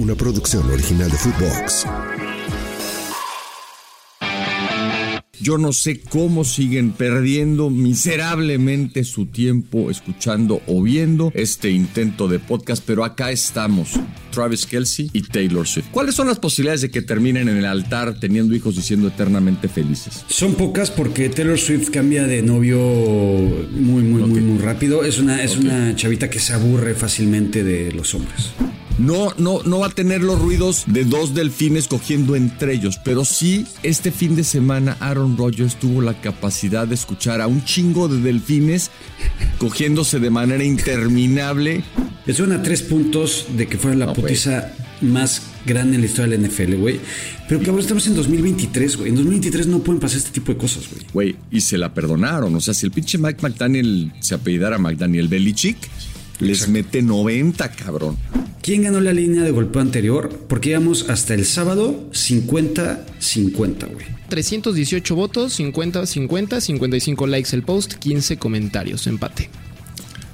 una producción original de Footbox. Yo no sé cómo siguen perdiendo miserablemente su tiempo escuchando o viendo este intento de podcast, pero acá estamos. Travis Kelsey y Taylor Swift. ¿Cuáles son las posibilidades de que terminen en el altar teniendo hijos y siendo eternamente felices? Son pocas porque Taylor Swift cambia de novio muy, muy, muy, muy rápido. Es una, es una chavita que se aburre fácilmente de los hombres. No, no, no va a tener los ruidos de dos delfines cogiendo entre ellos, pero sí este fin de semana Aaron Rodgers tuvo la capacidad de escuchar a un chingo de delfines cogiéndose de manera interminable. Es una tres puntos de que fuera la No, putiza más grande en la historia de la NFL, güey. Pero cabrón, estamos en 2023, güey. En 2023 no pueden pasar este tipo de cosas, güey. Güey, y se la perdonaron. O sea, si el pinche Mike McDaniel se apellidara McDaniel Belichick, les mete 90, cabrón. ¿Quién ganó la línea de golpeo anterior? Porque íbamos hasta el sábado 50-50, güey. 318 votos, 50, 50, 55 likes el post, 15 comentarios, empate.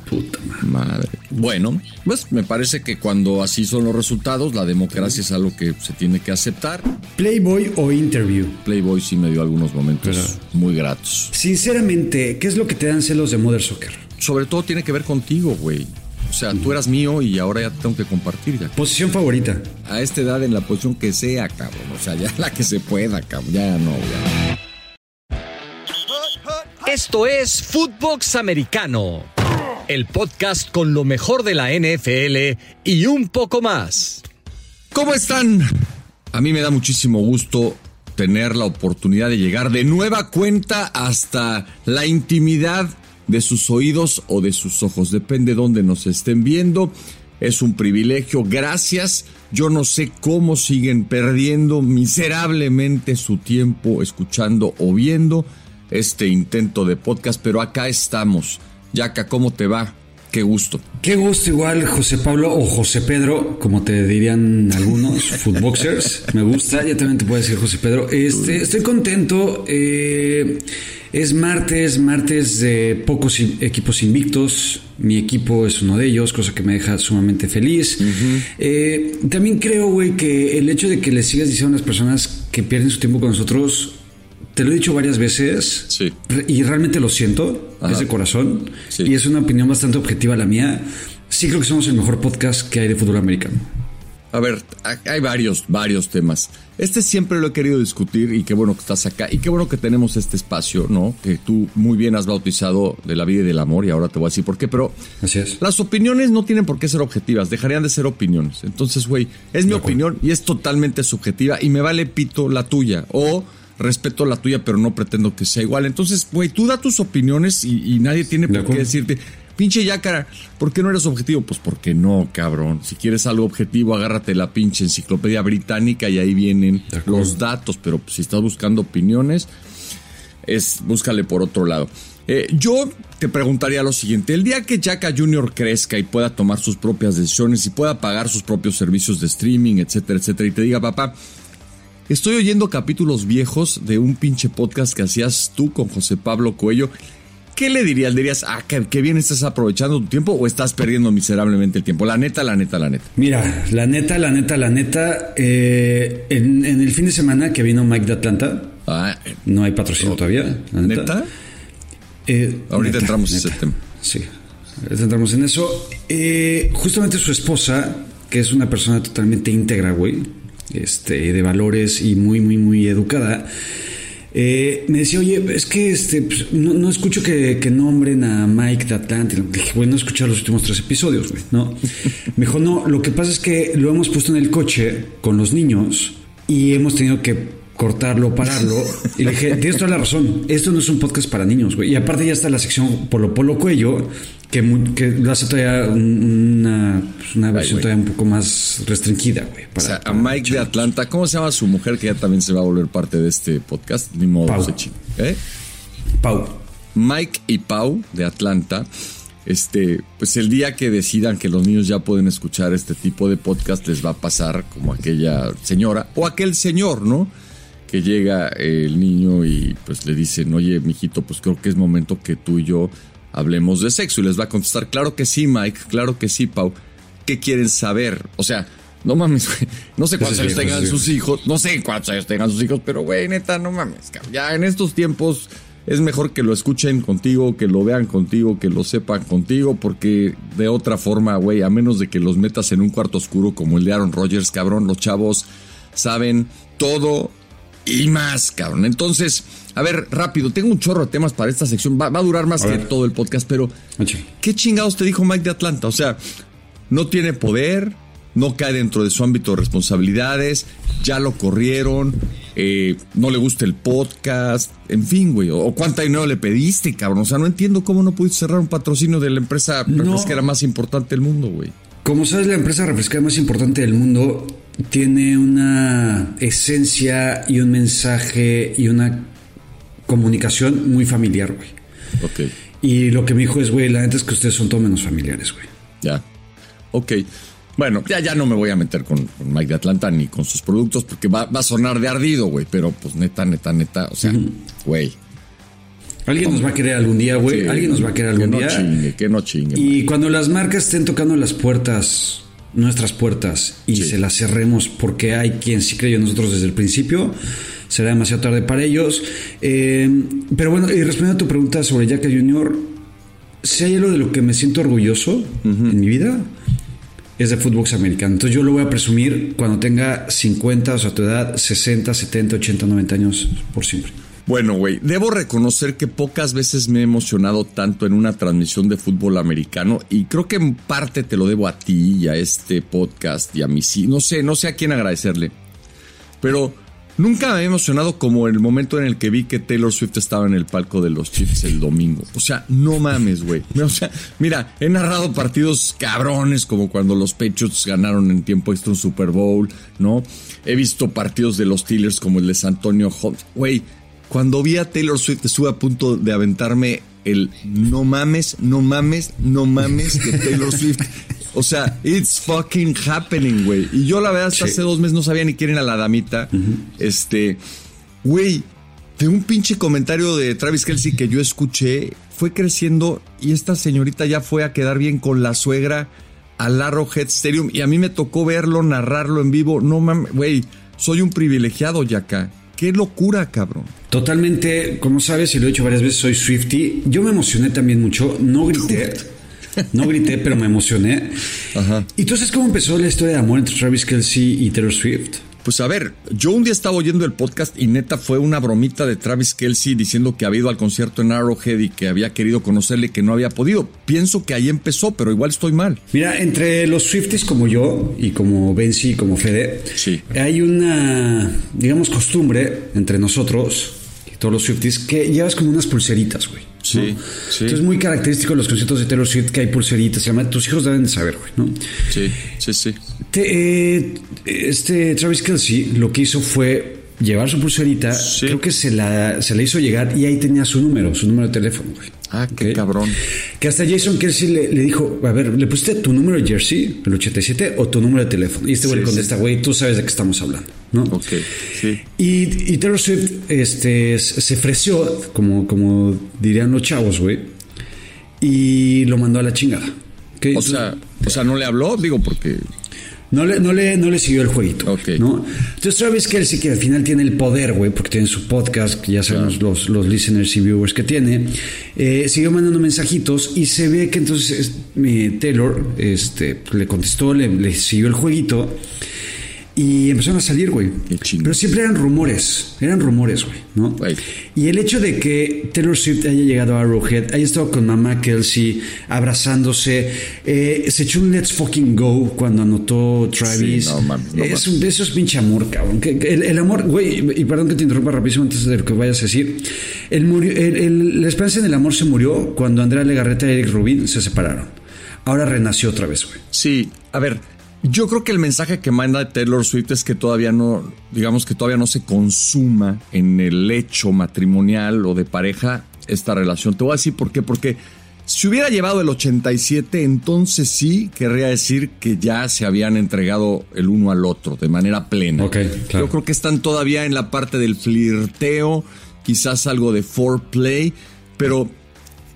Puta madre. Madre. Bueno, pues me parece que cuando así son los resultados, la democracia es algo que se tiene que aceptar. Playboy o Interview. Playboy sí me dio algunos momentos muy gratos. Sinceramente, ¿qué es lo que te dan celos de Mother Soccer? Sobre todo tiene que ver contigo, güey. O sea, tú eras mío y ahora ya te tengo que compartir. Ya. Posición favorita. A esta edad, en la posición que sea, cabrón. O sea, ya la que se pueda, cabrón. Ya no, ya. Esto es Footbox Americano, el podcast con lo mejor de la NFL y un poco más. ¿Cómo están? A mí me da muchísimo gusto tener la oportunidad de llegar de nueva cuenta hasta la intimidad de sus oídos o de sus ojos. Depende de dónde nos estén viendo. Es un privilegio. Gracias. Yo no sé cómo siguen perdiendo miserablemente su tiempo escuchando o viendo este intento de podcast, pero acá estamos. Yaka, ¿cómo te va? Qué gusto. Qué gusto igual José Pablo o José Pedro, como te dirían algunos footboxers. Me gusta, ya también te puedo decir José Pedro. Este, estoy contento. eh, es martes, martes de pocos equipos invictos. Mi equipo es uno de ellos, cosa que me deja sumamente feliz. Eh, también creo, güey, que el hecho de que le sigas diciendo a las personas que pierden su tiempo con nosotros, te lo he dicho varias veces. Sí. Y realmente lo siento, Ajá. es de corazón. Sí. Y es una opinión bastante objetiva la mía. Sí creo que somos el mejor podcast que hay de fútbol americano. A ver, hay varios, varios temas. Este siempre lo he querido discutir y qué bueno que estás acá y qué bueno que tenemos este espacio, ¿no? Que tú muy bien has bautizado de la vida y del amor y ahora te voy a decir por qué, pero Así es. las opiniones no tienen por qué ser objetivas, dejarían de ser opiniones. Entonces, güey, es mi opinión y es totalmente subjetiva y me vale pito la tuya o respeto la tuya, pero no pretendo que sea igual. Entonces, güey, tú da tus opiniones y, y nadie tiene por qué decirte, pinche Yacara, ¿por qué no eres objetivo? Pues porque no, cabrón. Si quieres algo objetivo, agárrate la pinche enciclopedia británica y ahí vienen los datos, pero si estás buscando opiniones, es búscale por otro lado. Eh, yo te preguntaría lo siguiente: el día que Jacka Jr. crezca y pueda tomar sus propias decisiones y pueda pagar sus propios servicios de streaming, etcétera, etcétera, y te diga, papá, estoy oyendo capítulos viejos de un pinche podcast que hacías tú con José Pablo Cuello. ¿Qué le dirías? ¿Le dirías, ah, qué, bien estás aprovechando tu tiempo o estás perdiendo miserablemente el tiempo? La neta, la neta, la neta. Mira, la neta, la neta, la neta. eh, en, en el fin de semana que vino Mike de Atlanta, Ah, no hay patrocinio todavía. La neta. ¿Neta? Eh, Ahorita neta, entramos en ese tema. Sí, ahorita entramos en eso. Eh, justamente su esposa, que es una persona totalmente íntegra, güey, este, de valores y muy, muy, muy educada, eh, me decía, oye, es que este, pues, no, no escucho que, que nombren a Mike dije, güey, no he escuchado los últimos tres episodios, güey, ¿no? Me dijo, no, lo que pasa es que lo hemos puesto en el coche con los niños y hemos tenido que cortarlo, pararlo. Y le dije, tienes toda la razón, esto no es un podcast para niños, güey. Y aparte ya está la sección Polo Polo Cuello, que, que lo hace todavía un- una, pues, una versión todavía un poco más restringida, güey. O sea, a Mike de. Atlanta, ¿cómo se llama su mujer que ya también se va a volver parte de este podcast? Ni modo, Pau. ¿eh? Pau. Mike y Pau de Atlanta, este, pues el día que decidan que los niños ya pueden escuchar este tipo de podcast, les va a pasar como aquella señora o aquel señor, ¿no? Que llega eh, el niño y pues le dicen, oye, mijito, pues creo que es momento que tú y yo hablemos de sexo. Y les va a contestar, claro que sí, Mike, claro que sí, Pau. ¿Qué quieren saber? O sea, No mames, güey. No sé cuántos años tengan sus hijos. No sé cuántos años tengan sus hijos, pero güey, neta, no mames. cabrón. Ya en estos tiempos es mejor que lo escuchen contigo, que lo vean contigo, que lo sepan contigo, porque de otra forma, güey, a menos de que los metas en un cuarto oscuro como el de Aaron Rodgers, cabrón, los chavos saben todo y más, cabrón. Entonces, a ver, rápido, tengo un chorro de temas para esta sección. Va, va a durar más A que ver. todo el podcast, pero. ¿qué chingados te dijo Mike de Atlanta? O sea, no tiene poder, no cae dentro de su ámbito de responsabilidades, ya lo corrieron, eh, no le gusta el podcast, en fin, güey. O, cuánta dinero le pediste, cabrón. O sea, no entiendo cómo no pudiste cerrar un patrocinio de la empresa No. refresquera más importante del mundo, güey. Como sabes, la empresa refrescada más importante del mundo tiene una esencia y un mensaje y una comunicación muy familiar, güey. Ok, Y lo que me dijo es, güey, la neta es que ustedes son todo menos familiares, güey. ya. Ok. Bueno, ya, ya no me voy a meter con, con Mike de Atlanta ni con sus productos porque va, va a sonar de ardido, güey. Pero pues neta, neta, neta. O sea, güey. Alguien nos va a querer algún día, güey. Sí, Alguien nos va a querer algún que día. no chingue, que no chingue. Y cuando las marcas estén tocando las puertas, nuestras puertas, y Sí. se las cerremos porque hay quien sí creyó en nosotros desde el principio, será demasiado tarde para ellos. Eh, pero bueno, y respondiendo a tu pregunta sobre Jack Jr., si hay algo de lo que me siento orgulloso en mi vida, es de fútbol americano. Entonces yo lo voy a presumir cuando tenga 50, o sea, tu edad, 60, 70, 80, 90 años por siempre. Bueno, güey, debo reconocer que pocas veces me he emocionado tanto en una transmisión de fútbol americano y creo que en parte te lo debo a ti y a este podcast y a mí sí. No sé, no sé a quién agradecerle. Pero nunca me he emocionado como el momento en el que vi que Taylor Swift estaba en el palco de los Chiefs el domingo. O sea, no mames, güey. O sea, mira, he narrado partidos cabrones como cuando los Patriots ganaron en tiempo extra un Super Bowl, ¿no? He visto partidos de los Steelers como el de San Antonio Holmes. Güey, cuando vi a Taylor Swift estuve a punto de aventarme el no mames, no mames, no mames de Taylor Swift. O sea, it's fucking happening, güey. Y yo la verdad hasta Sí. hace dos meses no sabía ni quién era la damita. Este, güey, de un pinche comentario de Travis Kelsey que yo escuché, fue creciendo y esta señorita ya fue a quedar bien con la suegra al Arrowhead Stadium y a mí me tocó verlo, narrarlo en vivo. No mames, güey, soy un privilegiado ya acá. Qué locura, cabrón. Totalmente, como sabes, y lo he dicho varias veces, soy Swifty. Yo me emocioné también mucho, no grité, no grité, pero me emocioné. Ajá. ¿Y tú sabes cómo empezó la historia de amor entre Travis Kelsey y Taylor Swift? Pues a ver, yo un día estaba oyendo el podcast y neta fue una bromita de Travis Kelsey diciendo que había ido al concierto en Arrowhead y que había querido conocerle y que no había podido. Pienso que ahí empezó, pero igual estoy mal. Mira, entre los Swifties como yo y como Benzi y como Fede, Sí. hay una, digamos, costumbre entre nosotros y todos los Swifties que llevas como unas pulseritas, güey. ¿No? Sí. Entonces es muy característico de los conciertos de Taylor Swift que hay pulseritas. Se llama, tus hijos deben de saber, güey, ¿no? Sí, sí, sí. Te- eh, este Travis Kelsey lo que hizo fue llevar su pulserita, Sí. creo que se la, se la hizo llegar y ahí tenía su número, su número de teléfono, güey. Ah, qué Ok. cabrón. Que hasta Jason Kelsey le, le dijo, a ver, ¿le pusiste tu número de jersey, el 87, o tu número de teléfono? Y este güey Sí, le contesta, güey, tú sabes de qué estamos hablando, ¿no? Ok, sí. Y, y Taylor Swift este, se ofreció, como, como dirían los chavos, güey, y lo mandó a la chingada. ¿ok? O sea, o sea, no le habló, digo, porque. No le, no, le, no le siguió el jueguito. Ok. ¿no? Entonces Travis Kelsey, que al final tiene el poder, güey, porque tiene su podcast, que ya sabemos los, los listeners y viewers que tiene, eh, siguió mandando mensajitos y se ve que entonces eh, Taylor este, le contestó, le, le siguió el jueguito y empezaron a salir, güey. Pero siempre eran rumores, eran rumores, güey, ¿no? Güey. Y el hecho de que Taylor Swift haya llegado a Arrowhead, haya estado con mamá Kelsey, abrazándose, eh, se echó un Let's Fucking Go cuando anotó Travis. Sí, no mames, no es mames. un, eso es pinche amor, cabrón. El, el amor, güey, y perdón que te interrumpa rapidísimo antes de lo que vayas a decir. El murió, el- la esperanza en el amor se murió cuando Andrea Legarreta y Eric Rubin se separaron. Ahora renació otra vez, güey. Sí, a ver, yo creo que el mensaje que manda Taylor Swift es que todavía no, digamos que todavía no se consuma en el hecho matrimonial o de pareja esta relación. Te voy a decir por qué, porque si hubiera llevado el 87, entonces sí querría decir que ya se habían entregado el uno al otro de manera plena. Ok, claro. Yo creo que están todavía en la parte del flirteo, quizás algo de foreplay, pero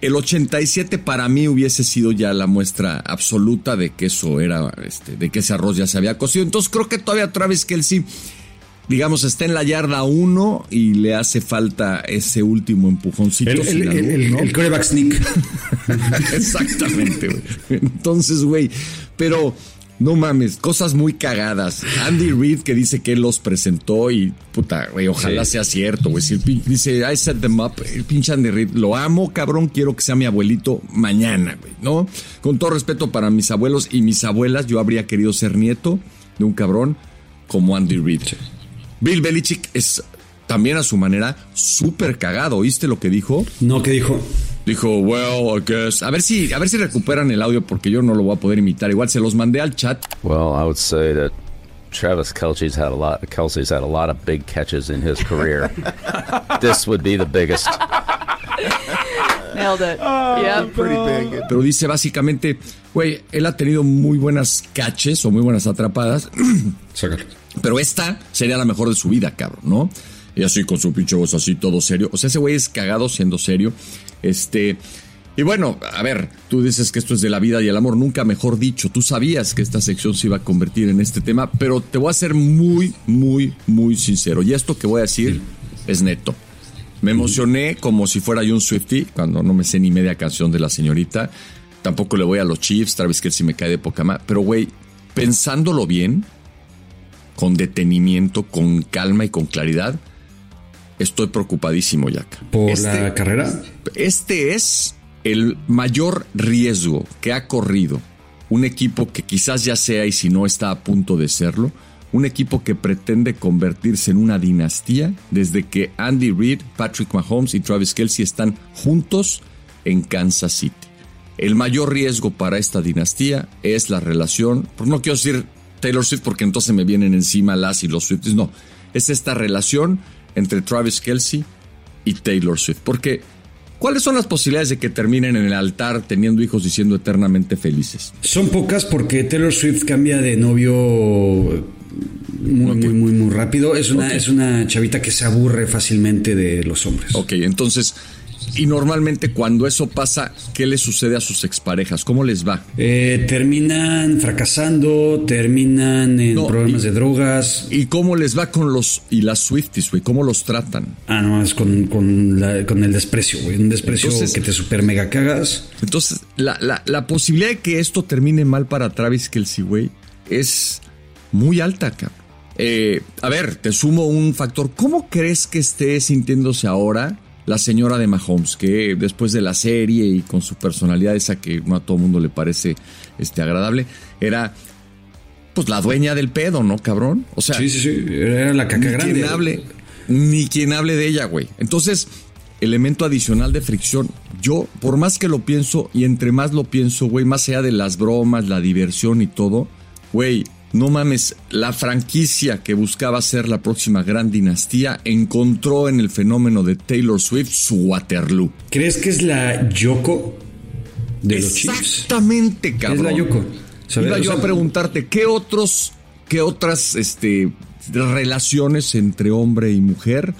el 87 para mí hubiese sido ya la muestra absoluta de que eso era, este, de que ese arroz ya se había cocido. Entonces creo que todavía Travis Kelsey, digamos, está en la yarda 1 y le hace falta ese último empujoncito. El, el, el- ¿no? el quarterback sneak. Exactamente, güey. Entonces, güey, pero no mames, cosas muy cagadas. Andy Reid que dice que él los presentó y puta, güey, ojalá sea cierto, güey. Si el pin- dice, I set them up, el pinche Andy Reid, lo amo, cabrón, quiero que sea mi abuelito mañana, güey, ¿no? Con todo respeto para mis abuelos y mis abuelas, yo habría querido ser nieto de un cabrón como Andy Reid. Bill Belichick es también a su manera súper cagado, ¿oíste lo que dijo? No, ¿qué dijo? Dijo, well, I guess. A ver si, a ver si recuperan el audio porque yo no lo voy a poder imitar. Igual se los mandé al chat. Well, I would say that Travis Kelce's had a lot. Kelsey's had a lot of big catches in his career. this would be the biggest. Nailed it. yep. Pero dice básicamente, güey, él ha tenido muy buenas catches o muy buenas atrapadas, pero esta sería la mejor de su vida, cabrón, ¿no? Y así con su pinche voz así, todo serio. O sea, ese güey es cagado siendo serio. Este. Y bueno, a ver, tú dices que esto es de la vida y el amor, nunca mejor dicho. Tú sabías que esta sección se iba a convertir en este tema, pero te voy a ser muy, muy, muy sincero. Y esto que voy a decir es neto. Me emocioné como si fuera yo un Swifty cuando no me sé ni media canción de la señorita. Tampoco le voy a los Chiefs, Travis Kelce me cae de poca más. Pero, güey, pensándolo bien, con detenimiento, con calma y con claridad, estoy preocupadísimo, Jack. ¿Por Este- la carrera? este es el mayor riesgo que ha corrido un equipo que quizás ya sea y si no está a punto de serlo, un equipo que pretende convertirse en una dinastía desde que Andy Reid, Patrick Mahomes y Travis Kelsey están juntos en Kansas City. El mayor riesgo para esta dinastía es la relación, no quiero decir Taylor Swift porque entonces me vienen encima las y los Swifties, no, es esta relación entre Travis Kelsey y Taylor Swift. Porque, ¿cuáles son las posibilidades de que terminen en el altar teniendo hijos y siendo eternamente felices? Son pocas porque Taylor Swift cambia de novio muy, muy, muy, muy rápido. Es una, es una chavita que se aburre fácilmente de los hombres. Ok, entonces, y normalmente cuando eso pasa, ¿qué le sucede a sus exparejas? ¿Cómo les va? Eh, terminan fracasando, terminan en No, problemas y- de drogas. ¿Y cómo les va con los y las Swifties, güey? ¿Cómo los tratan? Ah, no, es con, con, la- con el desprecio, güey. Un desprecio Entonces- que te super mega cagas. Entonces, la, la- la posibilidad de que esto termine mal para Travis Kelsey, güey, es muy alta, cabrón. Eh, a ver, te sumo un factor. ¿Cómo crees que esté sintiéndose ahora la señora de Mahomes? Que después de la serie y con su personalidad esa que no a todo mundo le parece este, agradable, era pues la dueña del pedo, ¿no, cabrón? O sea, Sí, sí, sí. Era la caca ni grande. quien hable, ni quien hable de ella, güey. Entonces, elemento adicional de fricción. Yo, por más que lo pienso y entre más lo pienso, güey, más allá de las bromas, la diversión y todo, güey, no mames, la franquicia que buscaba ser la próxima gran dinastía encontró en el fenómeno de Taylor Swift su Waterloo. ¿Crees que es la Yoko de los Chiefs? Exactamente, cabrón. Es la Yoko. Iba O yo sea, a preguntarte, ¿qué otros, qué otras este, relaciones entre hombre y mujer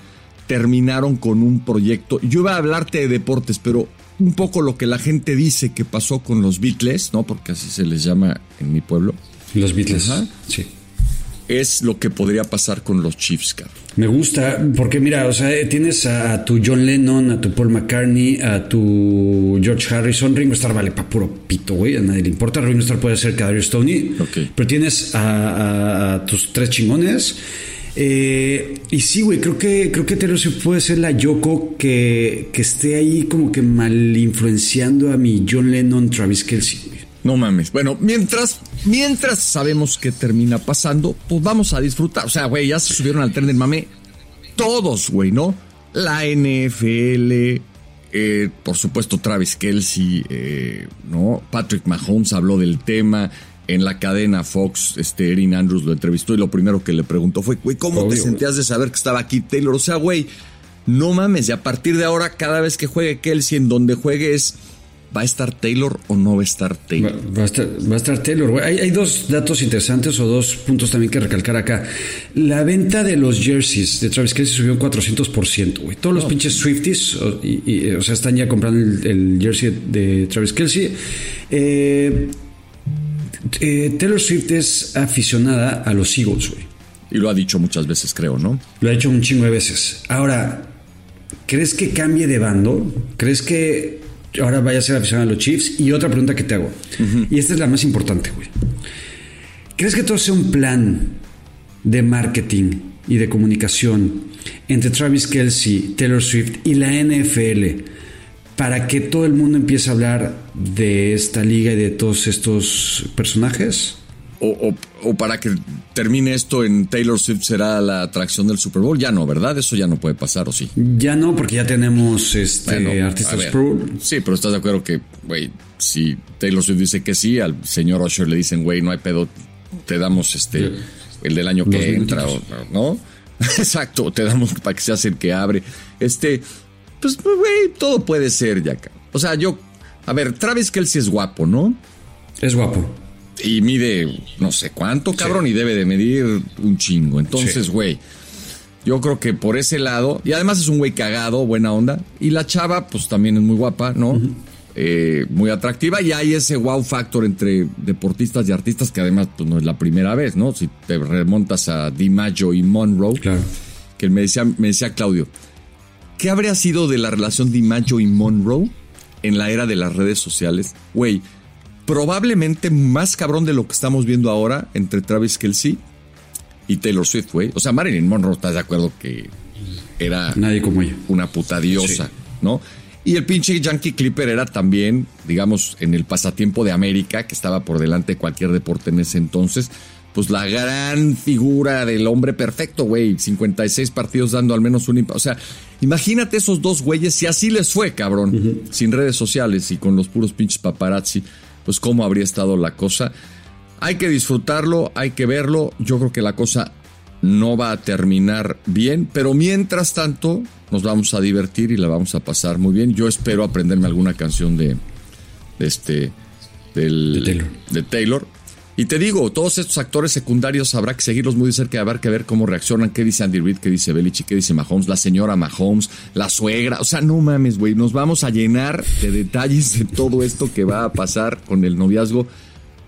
terminaron con un proyecto? Yo iba a hablarte de deportes, pero un poco lo que la gente dice que pasó con los Beatles, ¿no? Porque así se les llama en mi pueblo, Los Beatles. Ajá. Sí. es lo que podría pasar con los Chiefs, cabrón. Me gusta, porque mira, o sea, tienes a, tu John Lennon, a tu Paul McCartney, a tu George Harrison, Ringo Starr vale pa' puro pito, güey, a nadie le importa. Ringo Starr puede ser Kadarius Stoney, Ok. pero tienes a, a- a tus tres chingones. Eh, y sí, güey, creo que, creo que Taylor Swift puede ser la Yoko que, que esté ahí como que mal influenciando a mi John Lennon, Travis Kelsey. No mames. Bueno, mientras, mientras sabemos qué termina pasando, pues vamos a disfrutar. O sea, güey, ya se subieron al tren del mame todos, güey, ¿no? La NFL, eh, por supuesto Travis Kelsey, eh, ¿no? Patrick Mahomes habló del tema. En la cadena Fox, este Erin Andrews lo entrevistó y lo primero que le preguntó fue, güey, ¿cómo Obvio, te sentías de saber que estaba aquí Taylor? O sea, güey, no mames, y a partir de ahora, cada vez que juegue Kelsey, en donde juegue es ¿Va a estar Taylor o no va a estar Taylor? va a estar, va a estar Taylor, güey. Hay, hay dos datos interesantes o dos puntos también que recalcar acá. La venta de los jerseys de Travis Kelsey subió un 400%, güey. Todos los pinches Swifties, o, y- y, o sea, están ya comprando el, el jersey de Travis Kelsey. Eh, eh, Taylor Swift es aficionada a los Eagles, güey. Y lo ha dicho muchas veces, creo, ¿no? Lo ha hecho un chingo de veces. Ahora, ¿crees que cambie de bando? ¿Crees que ahora vaya a ser aficionado a los Chiefs? Y otra pregunta que te hago. Y esta es la más importante, güey. ¿Crees que todo sea un plan de marketing y de comunicación entre Travis Kelsey, Taylor Swift y la NFL para que todo el mundo empiece a hablar de esta liga y de todos estos personajes? O, o- o para que termine esto en Taylor Swift será la atracción del Super Bowl. Ya no, ¿verdad? Eso ya no puede pasar, ¿o sí? Ya no, porque ya tenemos este, Bueno, artistas ver. pro. Sí, pero estás de acuerdo que, güey, si Taylor Swift dice que sí, al señor Usher le dicen, güey, no hay pedo, te damos este el del año que entra, o-. ¿no? Exacto, te damos para que seas el que abre. Este, pues, güey, todo puede ser, ya. O sea, yo, a ver, Travis Kelsey es guapo, ¿no? Es guapo. Y mide no sé cuánto, cabrón, y debe de medir un chingo. Entonces, Sí. güey, yo creo que por ese lado, y además es un güey cagado, buena onda. Y la chava, pues también es muy guapa, ¿no? Eh, muy atractiva y hay ese wow factor entre deportistas y artistas que además pues no es la primera vez, ¿no? Si te remontas a DiMaggio y Monroe, Claro. que me decía, me decía Claudio, ¿qué habría sido de la relación DiMaggio y Monroe en la era de las redes sociales? Güey, probablemente más cabrón de lo que estamos viendo ahora entre Travis Kelsey y Taylor Swift, güey. O sea, Marilyn Monroe, ¿estás de acuerdo que era Nadie como ella. una puta diosa, ¿no? Y el pinche Yankee Clipper era también, digamos, en el pasatiempo de América, que estaba por delante de cualquier deporte en ese entonces, pues la gran figura del hombre perfecto, güey. 56 partidos dando al menos un... impa- O sea, imagínate esos dos güeyes, si así les fue, cabrón, sin redes sociales y con los puros pinches paparazzi, pues cómo habría estado la cosa. Hay que disfrutarlo, hay que verlo. Yo creo que la cosa no va a terminar bien, pero mientras tanto nos vamos a divertir y la vamos a pasar muy bien. Yo espero aprenderme alguna canción de, de este del, De Taylor. de Taylor. Y te digo, todos estos actores secundarios habrá que seguirlos muy de cerca habrá que ver cómo reaccionan, qué dice Andy Reid, qué dice Belichick, qué dice Mahomes, la señora Mahomes, la suegra. O sea, no mames, güey, nos vamos a llenar de detalles de todo esto que va a pasar con el noviazgo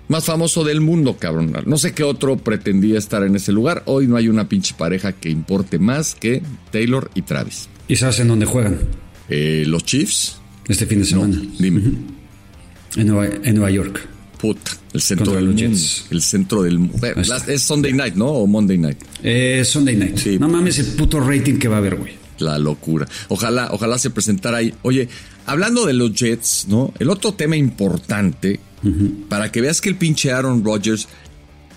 más famoso del mundo, cabrón. No sé qué otro pretendía estar en ese lugar. Hoy no hay una pinche pareja que importe más que Taylor y Travis. ¿Y sabes en dónde juegan? Eh, los Chiefs, Este fin de no, semana. dime. En, Nueva, en Nueva York. Puta, el centro del mundo. Jets. El centro del mundo. Es Sunday night, ¿no? O Monday night. Eh, Sunday night. Sí. No mames el puto rating que va a haber, güey. La locura. Ojalá, ojalá se presentara ahí. Oye, hablando de los Jets, ¿no? El otro tema importante, para que veas que el pinche Aaron Rodgers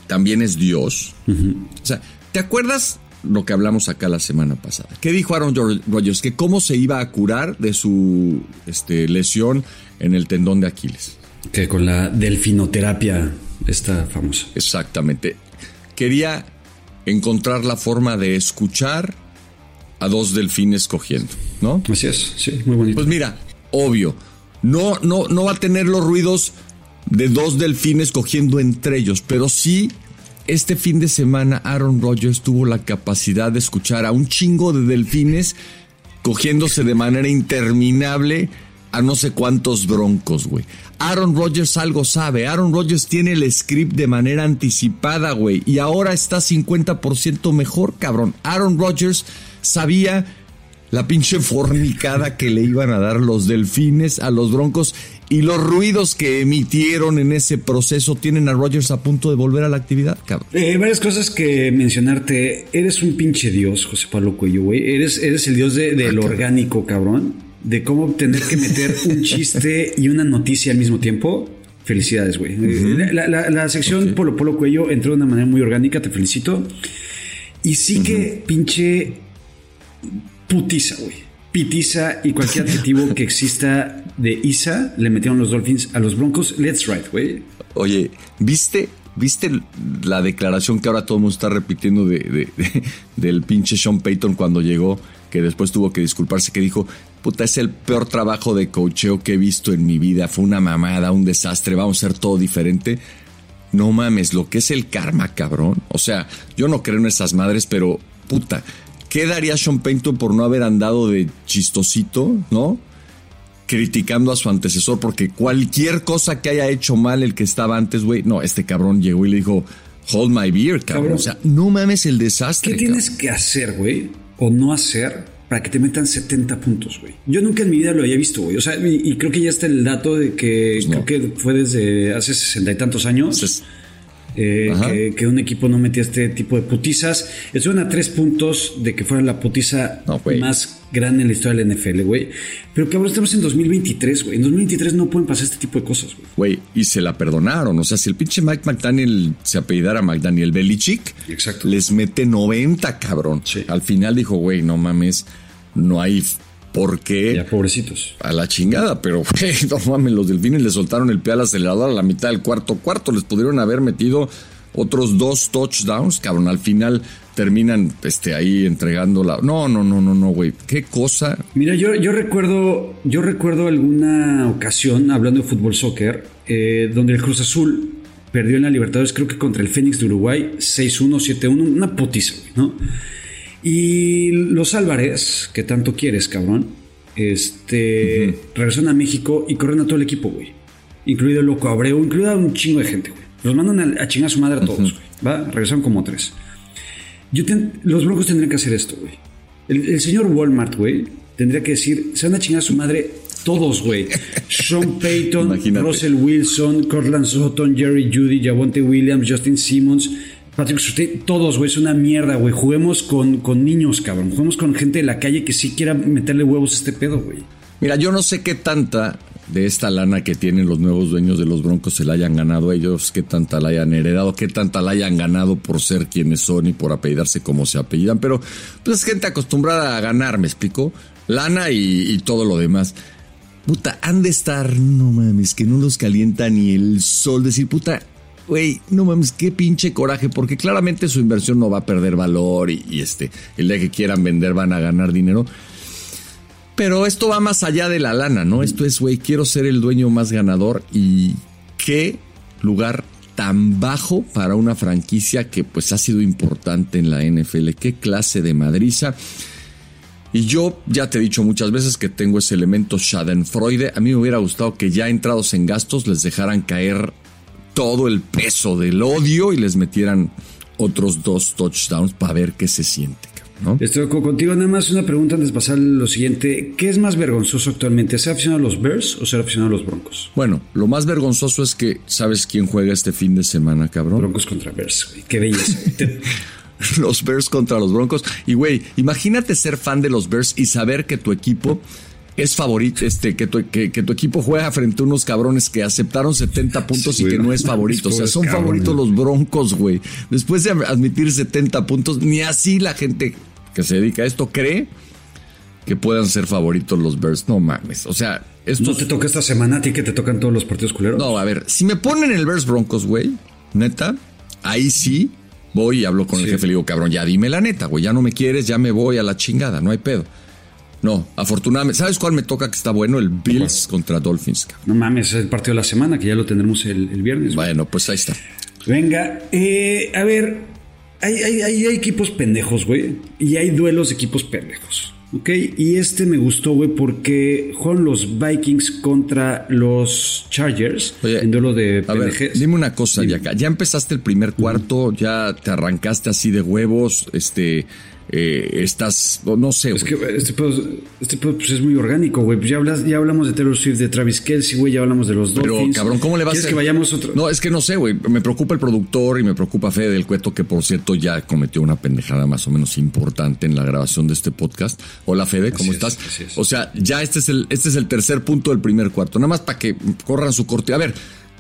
también es Dios. O sea, ¿te acuerdas lo que hablamos acá la semana pasada? ¿Qué dijo Aaron Rodgers? Que cómo se iba a curar de su este, lesión en el tendón de Aquiles. Que con la delfinoterapia está famosa. Exactamente. Quería encontrar la forma de escuchar a dos delfines cogiendo, ¿no? Así es, sí, muy bonito. Pues mira, obvio, no, no, no va a tener los ruidos de dos delfines cogiendo entre ellos, pero sí, este fin de semana Aaron Rodgers tuvo la capacidad de escuchar a un chingo de delfines cogiéndose de manera interminable a no sé cuántos broncos, güey. Aaron Rodgers algo sabe. Aaron Rodgers tiene el script de manera anticipada, güey. Y ahora está 50% mejor, cabrón. Aaron Rodgers sabía la pinche fornicada que le iban a dar los delfines a los broncos y los ruidos que emitieron en ese proceso tienen a Rodgers a punto de volver a la actividad, cabrón. Eh, varias cosas que mencionarte. Eres un pinche dios, José Pablo Cuello, güey. Eres, eres el dios de- del orgánico, cabrón. De cómo tener que meter un chiste y una noticia al mismo tiempo. Felicidades, güey. Eh, la, la- la sección Polo Polo Cuello entró de una manera muy orgánica, te felicito. Y sí que pinche putiza, güey. Pitiza y cualquier adjetivo que exista de Isa le metieron los Dolphins a los Broncos. Let's ride, güey. Oye, ¿viste ¿Viste la declaración que ahora todo el mundo está repitiendo de, de- de- del pinche Sean Payton cuando llegó, que después tuvo que disculparse, que dijo, puta, es el peor trabajo de cocheo que he visto en mi vida, fue una mamada, un desastre, vamos a hacer todo diferente. No mames, lo que es el karma, cabrón. O sea, yo no creo en esas madres, pero puta, ¿qué daría Sean Payton por no haber andado de chistosito, no? criticando a su antecesor porque cualquier cosa que haya hecho mal el que estaba antes, güey, no, este cabrón llegó y le dijo, hold my beer, cabrón. Cabrón. O sea, no mames el desastre. ¿Qué tienes que hacer, güey? O no hacer para que te metan 70 puntos, güey. Yo nunca en mi vida lo había visto, güey. O sea, y, y creo que ya está el dato de que Pues no. creo que fue desde hace sesenta y tantos años. Entonces, eh, que, que un equipo no metía este tipo de putizas. Estuvieron a tres puntos de que fuera la putiza No, más grande en la historia del NFL, güey. Pero cabrón, estamos en 2023, güey. En 2023 no pueden pasar este tipo de cosas, güey. güey, y se la perdonaron. O sea, si el pinche Mike McDaniel se apellidara McDaniel Belichick, Exacto. les mete 90, cabrón. Sí. Al final dijo, güey, no mames, no hay por qué. Ya, pobrecitos. a la chingada, pero güey, no mames, los delfines le soltaron el pie al acelerador a la mitad del cuarto cuarto, les pudieron haber metido otros dos touchdowns, cabrón, al final terminan este ahí entregando la No, no, no, no, no, güey. Qué cosa. Mira, yo, yo recuerdo, yo recuerdo alguna ocasión, hablando de fútbol soccer, eh, donde el Cruz Azul perdió en la Libertadores, creo que contra el Fénix de Uruguay, 6-1, 7-1, una putiza, güey, ¿no? Y los Álvarez, que tanto quieres, cabrón, este, regresaron a México y corren a todo el equipo, güey. Incluido el Loco Abreu, incluido a un chingo de gente, güey. Los mandan a, a chingar a su madre a todos, güey. ¿Va? Regresaron como tres. Yo ten- los Broncos tendrían que hacer esto, güey. El, el señor Walmart, güey, tendría que decir, se van a chingar a su madre todos, güey. Sean Payton, Imagínate. Russell Wilson, Cortland Sutton, Jerry Judy, Javonte Williams, Justin Simmons, Patrick Surtain, todos, güey, es una mierda, güey. Juguemos con, con niños, cabrón. Juguemos con gente de la calle que sí quiera meterle huevos a este pedo, güey. Mira, yo no sé qué tanta de esta lana que tienen los nuevos dueños de los Broncos se la hayan ganado ellos, qué tanta la hayan heredado, qué tanta la hayan ganado por ser quienes son y por apellidarse como se apellidan, pero pues es gente acostumbrada a ganar, ¿me explico? Lana y, y todo lo demás. Puta, han de estar, no mames, que no los calienta ni el sol. Decir, puta, güey, no mames, qué pinche coraje, porque claramente su inversión no va a perder valor y, este, el día que quieran vender van a ganar dinero. Pero esto va más allá de la lana, ¿no? Esto es, güey, quiero ser el dueño más ganador y qué lugar tan bajo para una franquicia que pues ha sido importante en la NFL. Qué clase de madriza. Y yo ya te he dicho muchas veces que tengo ese elemento Schadenfreude. A mí me hubiera gustado que ya entrados en gastos les dejaran caer todo el peso del odio y les metieran otros dos touchdowns para ver qué se siente, ¿no? Estoy co- contigo. Nada más una pregunta antes de pasar a lo siguiente. ¿Qué es más vergonzoso actualmente? ¿Ser aficionado a los Bears o ser aficionado a los Broncos? Bueno, lo más vergonzoso es que, ¿sabes quién juega este fin de semana, cabrón? Broncos contra Bears, güey. Qué belleza. los Bears contra los Broncos. Y güey, imagínate ser fan de los Bears y saber que tu equipo es favorito, este, que tu, que, que tu equipo juega frente a unos cabrones que aceptaron 70 puntos Sí, y que no es favorito. O sea, son favoritos los Broncos, güey. Después de admitir 70 puntos, ni así la gente que se dedica a esto cree que puedan ser favoritos los Bears. No mames. O sea, esto ¿No te toca esta semana a ti que te tocan todos los partidos culeros? no, a ver, si me ponen el Bears Broncos, güey, neta, ahí sí voy y hablo con el jefe. Le digo, cabrón, ya dime la neta, güey, ya no me quieres, ya me voy a la chingada, no hay pedo. No, afortunadamente, ¿sabes cuál me toca que está bueno? El Bills contra Dolphins. cabrón. No mames, es el partido de la semana que ya lo tendremos el, el viernes. Bueno, pues ahí está. Venga, eh, a ver, hay, hay- hay- hay equipos pendejos, güey, y hay duelos de equipos pendejos, ¿ok? Y este me gustó, güey, porque juegan los Vikings contra los Chargers Oye, en duelo de A ver, pendejes. dime una cosa, Yaka. Ya empezaste el primer cuarto, ya te arrancaste así de huevos, este, eh, estás, no, sé, Es güey. que este pedo, este pedo, pues, es muy orgánico, güey. Pues ya, hablas, ya hablamos de Taylor Swift, de Travis Kelsey, güey. Ya hablamos de los Pero, Dolphins. cabrón, ¿cómo le vas a que vayamos otro? No, es que no sé, güey. Me preocupa el productor y me preocupa Fede del Cueto, que por cierto ya cometió una pendejada más o menos importante en la grabación de este podcast. Hola, Fede, ¿cómo Así es, estás? así es. O sea, ya este es el, este es el tercer punto del primer cuarto. Nada más para que corran su corte. A ver,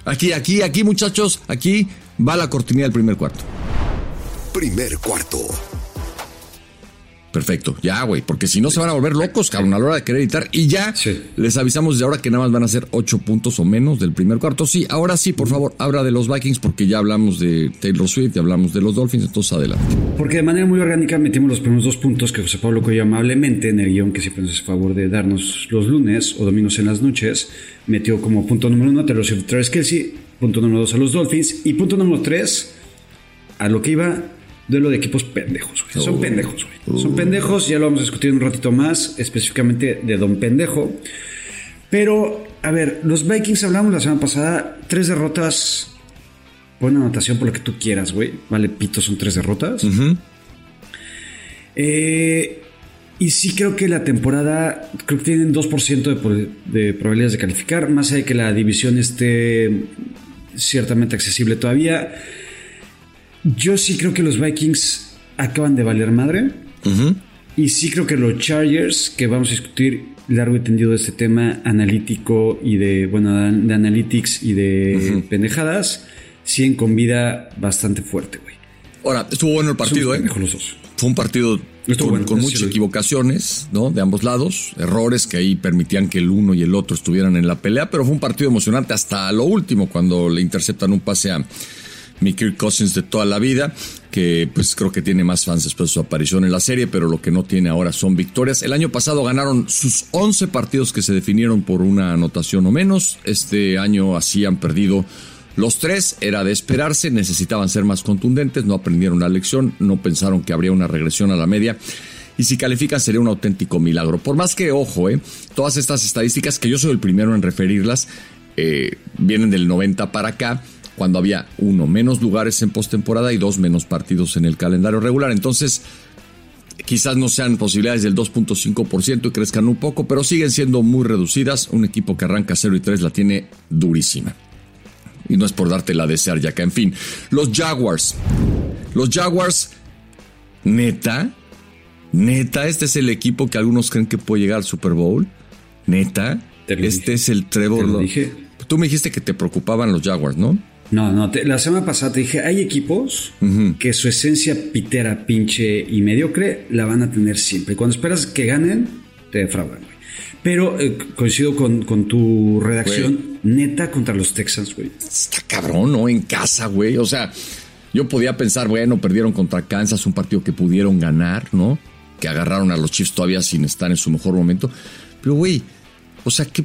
aquí, aquí, aquí, muchachos, aquí va la cortinilla del primer cuarto. Primer cuarto. Perfecto, ya, güey, porque si no se van a volver locos, cabrón, a la hora de querer editar. Y ya Sí. les avisamos de ahora que nada más van a ser ocho puntos o menos del primer cuarto. Sí, ahora sí, por favor, habla de los Vikings porque ya hablamos de Taylor Swift, ya hablamos de los Dolphins, entonces adelante. Porque de manera muy orgánica metimos los primeros dos puntos que José Pablo Coyo amablemente en el guion que siempre nos hace favor de darnos los lunes o domingos en las noches, metió como punto número uno a Taylor Swift, Travis Kelsey, punto número dos a los Dolphins y punto número tres a lo que iba duelo de equipos pendejos. güey. Son pendejos, güey. Son pendejos, ya lo vamos a discutir un ratito más, específicamente de Don Pendejo. Pero, a ver, los Vikings hablamos la semana pasada, tres derrotas. Buena anotación por lo que tú quieras, güey. Vale, pito, son tres derrotas. Eh, y sí creo que la temporada, creo que tienen 2% de, de probabilidades de calificar, más allá de que la división esté ciertamente accesible todavía. Yo sí creo que los Vikings acaban de valer madre. Y sí creo que los Chargers, que vamos a discutir largo y tendido de este tema analítico y de, bueno, de analytics y de pendejadas, siguen con vida bastante fuerte, güey. Ahora, estuvo bueno el partido, ¿eh? los dos. Fue un partido con, bueno, con sí, muchas equivocaciones, ¿no? De ambos lados, errores que ahí permitían que el uno y el otro estuvieran en la pelea, pero fue un partido emocionante hasta lo último, cuando le interceptan un pase a mi Kirk Cousins de toda la vida, que pues creo que tiene más fans después de su aparición en la serie, pero lo que no tiene ahora son victorias. El año pasado ganaron sus 11 partidos que se definieron por una anotación o menos. Este año así han perdido los tres, era de esperarse, necesitaban ser más contundentes, no aprendieron la lección, no pensaron que habría una regresión a la media. Y si califican sería un auténtico milagro. Por más que, ojo, eh, todas estas estadísticas, que yo soy el primero en referirlas, eh, vienen del 90 para acá, cuando había uno menos lugares en postemporada y dos menos partidos en el calendario regular. Entonces, quizás no sean posibilidades del 2.5% y crezcan un poco, pero siguen siendo muy reducidas. Un equipo que arranca 0 y 3 la tiene durísima. Y no es por dártela a desear, ya que, en fin, los Jaguars. Los Jaguars, neta, neta, este es el equipo que algunos creen que puede llegar al Super Bowl. Neta, este dije. es el Trevor. Lo. Tú me dijiste que te preocupaban los Jaguars, ¿no? No, no, te- la semana pasada te dije, hay equipos que su esencia pitera, pinche y mediocre la van a tener siempre. Cuando esperas que ganen, te defraudan, güey. Pero eh, coincido con, con tu redacción, neta contra los Texans, güey. Está cabrón, ¿no? En casa, güey. O sea, yo podía pensar, bueno, perdieron contra Kansas, un partido que pudieron ganar, ¿no? Que agarraron a los Chiefs todavía sin estar en su mejor momento. Pero, güey, o sea, ¿qué,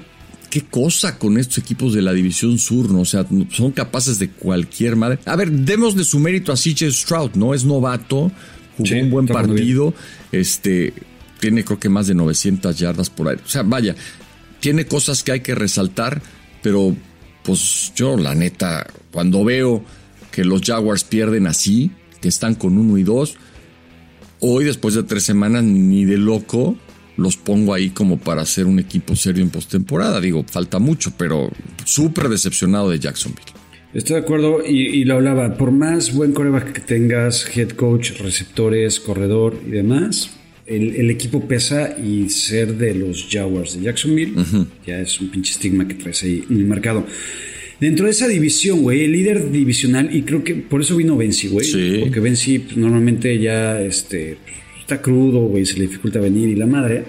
qué cosa con estos equipos de la División Sur, ¿no? O sea, son capaces de cualquier madre. A ver, démosle su mérito a CJ Stroud, ¿no? Es novato, jugó Sí, un buen partido, este, tiene creo que más de 900 yardas por ahí. O sea, vaya, tiene cosas que hay que resaltar, pero pues yo la neta, cuando veo que los Jaguars pierden así, que están con uno y dos, hoy después de tres semanas ni de loco los pongo ahí como para hacer un equipo serio en postemporada. Digo, falta mucho, pero súper decepcionado de Jacksonville. Estoy de acuerdo y, y lo hablaba. Por más buen coreback que tengas, head coach, receptores, corredor y demás, el, el equipo pesa y ser de los Jaguars de Jacksonville ya es un pinche estigma que traes ahí muy marcado. Dentro de esa división, güey, el líder divisional, y creo que por eso vino Benzi, güey. Sí. Porque Benzi pues, normalmente ya este, está crudo, güey, se le dificulta venir y la madre.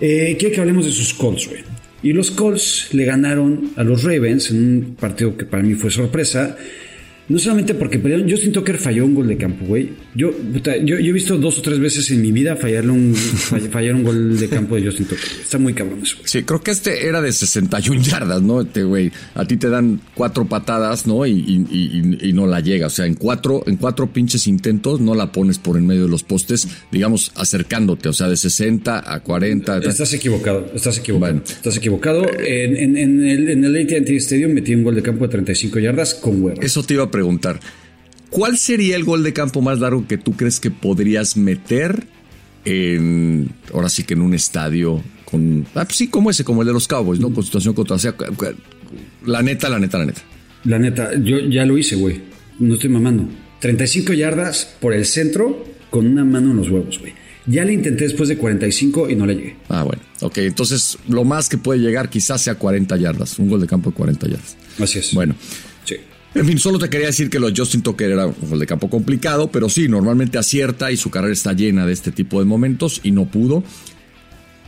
Eh, quiero que hablemos de sus Colts, güey. Y los Colts le ganaron a los Ravens en un partido que para mí fue sorpresa. No solamente porque perdieron, Justin Tucker falló un gol de campo, güey. Yo, puta, yo, yo he visto dos o tres veces en mi vida fallarle un, fallar un gol de campo de Justin Tucker. Está muy cabrón eso, güey. Sí, creo que este era de 61 yardas, ¿no? Este güey, a ti te dan cuatro patadas, ¿no? Y, y- y- y no la llega. O sea, en cuatro, en cuatro pinches intentos no la pones por en medio de los postes, digamos, acercándote. O sea, de 60 a 40. Estás equivocado, estás equivocado. Bueno. Estás equivocado. En, en- en el, en el AT&T Stadium metí un gol de campo de 35 yardas con huevos. Eso te iba a preguntar. ¿Cuál sería el gol de campo más largo que tú crees que podrías meter en, ahora sí que en un estadio con, ah, pues sí, como ese, como el de los Cowboys, ¿no? Con situación contra, o sea, la neta, la neta, la neta. La neta, yo ya lo hice, güey. No estoy mamando. 35 yardas por el centro con una mano en los huevos, güey. Ya le intenté después de 45 y no le llegué. Ah, bueno. Ok, entonces lo más que puede llegar quizás sea 40 yardas, un gol de campo de 40 yardas. Así es. Bueno. En fin, solo te quería decir que lo de Justin Tucker era un gol de campo complicado, pero sí, normalmente acierta y su carrera está llena de este tipo de momentos y no pudo.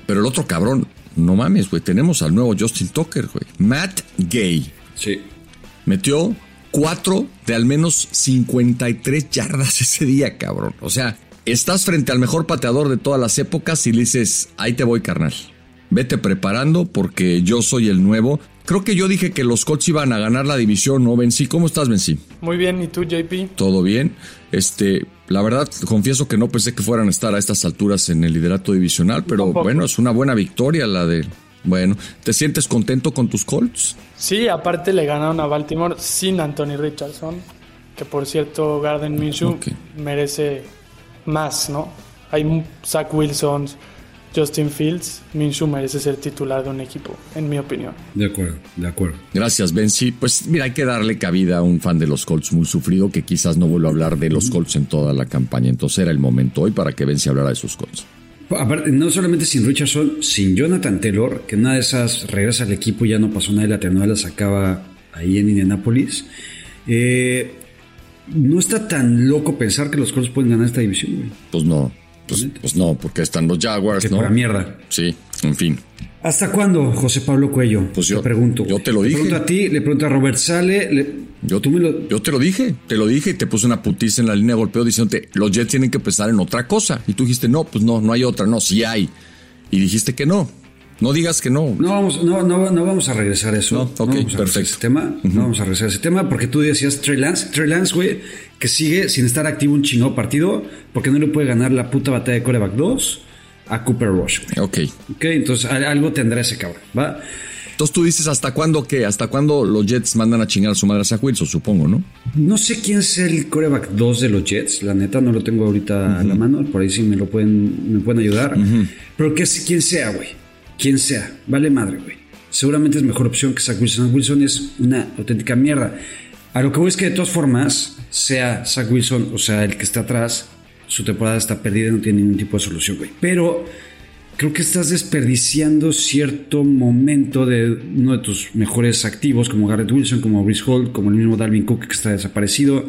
Pero el otro cabrón, no mames, güey, tenemos al nuevo Justin Tucker, güey. Matt Gay. Sí. Metió cuatro de al menos 53 yardas ese día, cabrón. O sea, estás frente al mejor pateador de todas las épocas y le dices, ahí te voy, carnal. Vete preparando porque yo soy el nuevo. Creo que yo dije que los Colts iban a ganar la división, ¿no, Benzi? ¿Cómo estás, Benzi? Muy bien, ¿y tú, JP? Todo bien. Este, la verdad, confieso que no pensé que fueran a estar a estas alturas en el liderato divisional, pero Tampoco. bueno, es una buena victoria la de. Bueno, ¿te sientes contento con tus Colts? Sí, aparte le ganaron a Baltimore sin Anthony Richardson, que por cierto, Garden Minshew merece más, ¿no? Hay Zach Wilson, Justin Fields, Minshew merece ser titular de un equipo, en mi opinión. De acuerdo, de acuerdo. Gracias, Benzi. Pues mira, hay que darle cabida a un fan de los Colts muy sufrido que quizás no vuelva a hablar de los Colts en toda la campaña. Entonces era el momento hoy para que Benzi hablara de sus Colts. Aparte, no solamente sin Richardson, sin Jonathan Taylor, que una de esas regresa al equipo y ya no pasó nada y la telenovela se acaba ahí en Indianapolis. Eh, no está tan loco pensar que los Colts pueden ganar esta división, güey. Pues no, pues, pues no, porque están los Jaguars, Que ¿no? para mierda. Sí, en fin. ¿Hasta cuándo, José Pablo Cuello? Pues yo- te pregunto. yo te lo Le dije. pregunto a ti, le pregunto a Robert Sale. le- Yo, tú me lo. yo te lo dije, te lo dije y te puse una putiza en la línea de golpeo diciéndote, los Jets tienen que pensar en otra cosa. Y tú dijiste, no, pues no, no hay otra, no, sí hay. Y dijiste que no. No digas que no. No vamos, no, no, no vamos a regresar a eso. No, ok, vamos a regresar a perfecto. ese tema. No vamos a regresar a ese tema porque tú decías Trey Lance. Trey Lance, güey, que sigue sin estar activo un chingado partido porque no le puede ganar la puta batalla de coreback 2 a Cooper Rush, güey. Ok. Ok, entonces al- algo tendrá ese cabrón, ¿va? Entonces tú dices, ¿hasta cuándo qué? ¿Hasta cuándo los Jets mandan a chingar a su madre a Zach Wilson, supongo, no? No sé quién sea el coreback 2 de los Jets, la neta, no lo tengo ahorita a la mano, por ahí sí me lo pueden, me pueden ayudar. Pero que quién sea, güey. Quien sea, vale madre, güey. Seguramente es mejor opción que Zach Wilson. Wilson es una auténtica mierda. A lo que voy es que de todas formas, sea Zach Wilson o sea el que está atrás, su temporada está perdida y no tiene ningún tipo de solución, güey. Pero creo que estás desperdiciando cierto momento de uno de tus mejores activos, como Garrett Wilson, como Brice Hall, como el mismo Dalvin Cook que está desaparecido.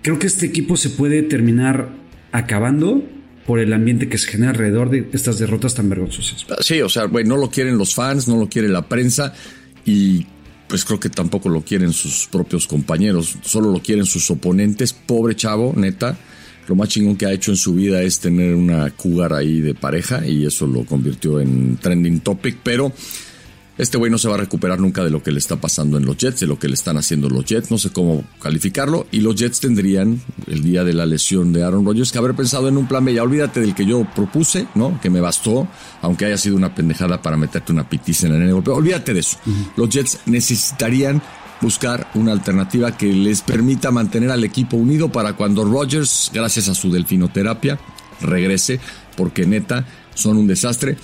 Creo que este equipo se puede terminar acabando por el ambiente que se genera alrededor de estas derrotas tan vergonzosas. Sí, o sea, güey, no lo quieren los fans, no lo quiere la prensa y pues creo que tampoco lo quieren sus propios compañeros, solo lo quieren sus oponentes. Pobre chavo, neta. Lo más chingón que ha hecho en su vida es tener una cougar ahí de pareja y eso lo convirtió en trending topic, pero este güey no se va a recuperar nunca de lo que le está pasando en los Jets, de lo que le están haciendo los Jets, no sé cómo calificarlo. Y los Jets tendrían, el día de la lesión de Aaron Rodgers, que haber pensado en un plan B. Ya olvídate del que yo propuse, ¿no? Que me bastó, aunque haya sido una pendejada para meterte una pitiza en el golpe. Olvídate de eso. Los Jets necesitarían buscar una alternativa que les permita mantener al equipo unido para cuando Rodgers, gracias a su delfinoterapia, regrese, porque neta, son un desastre.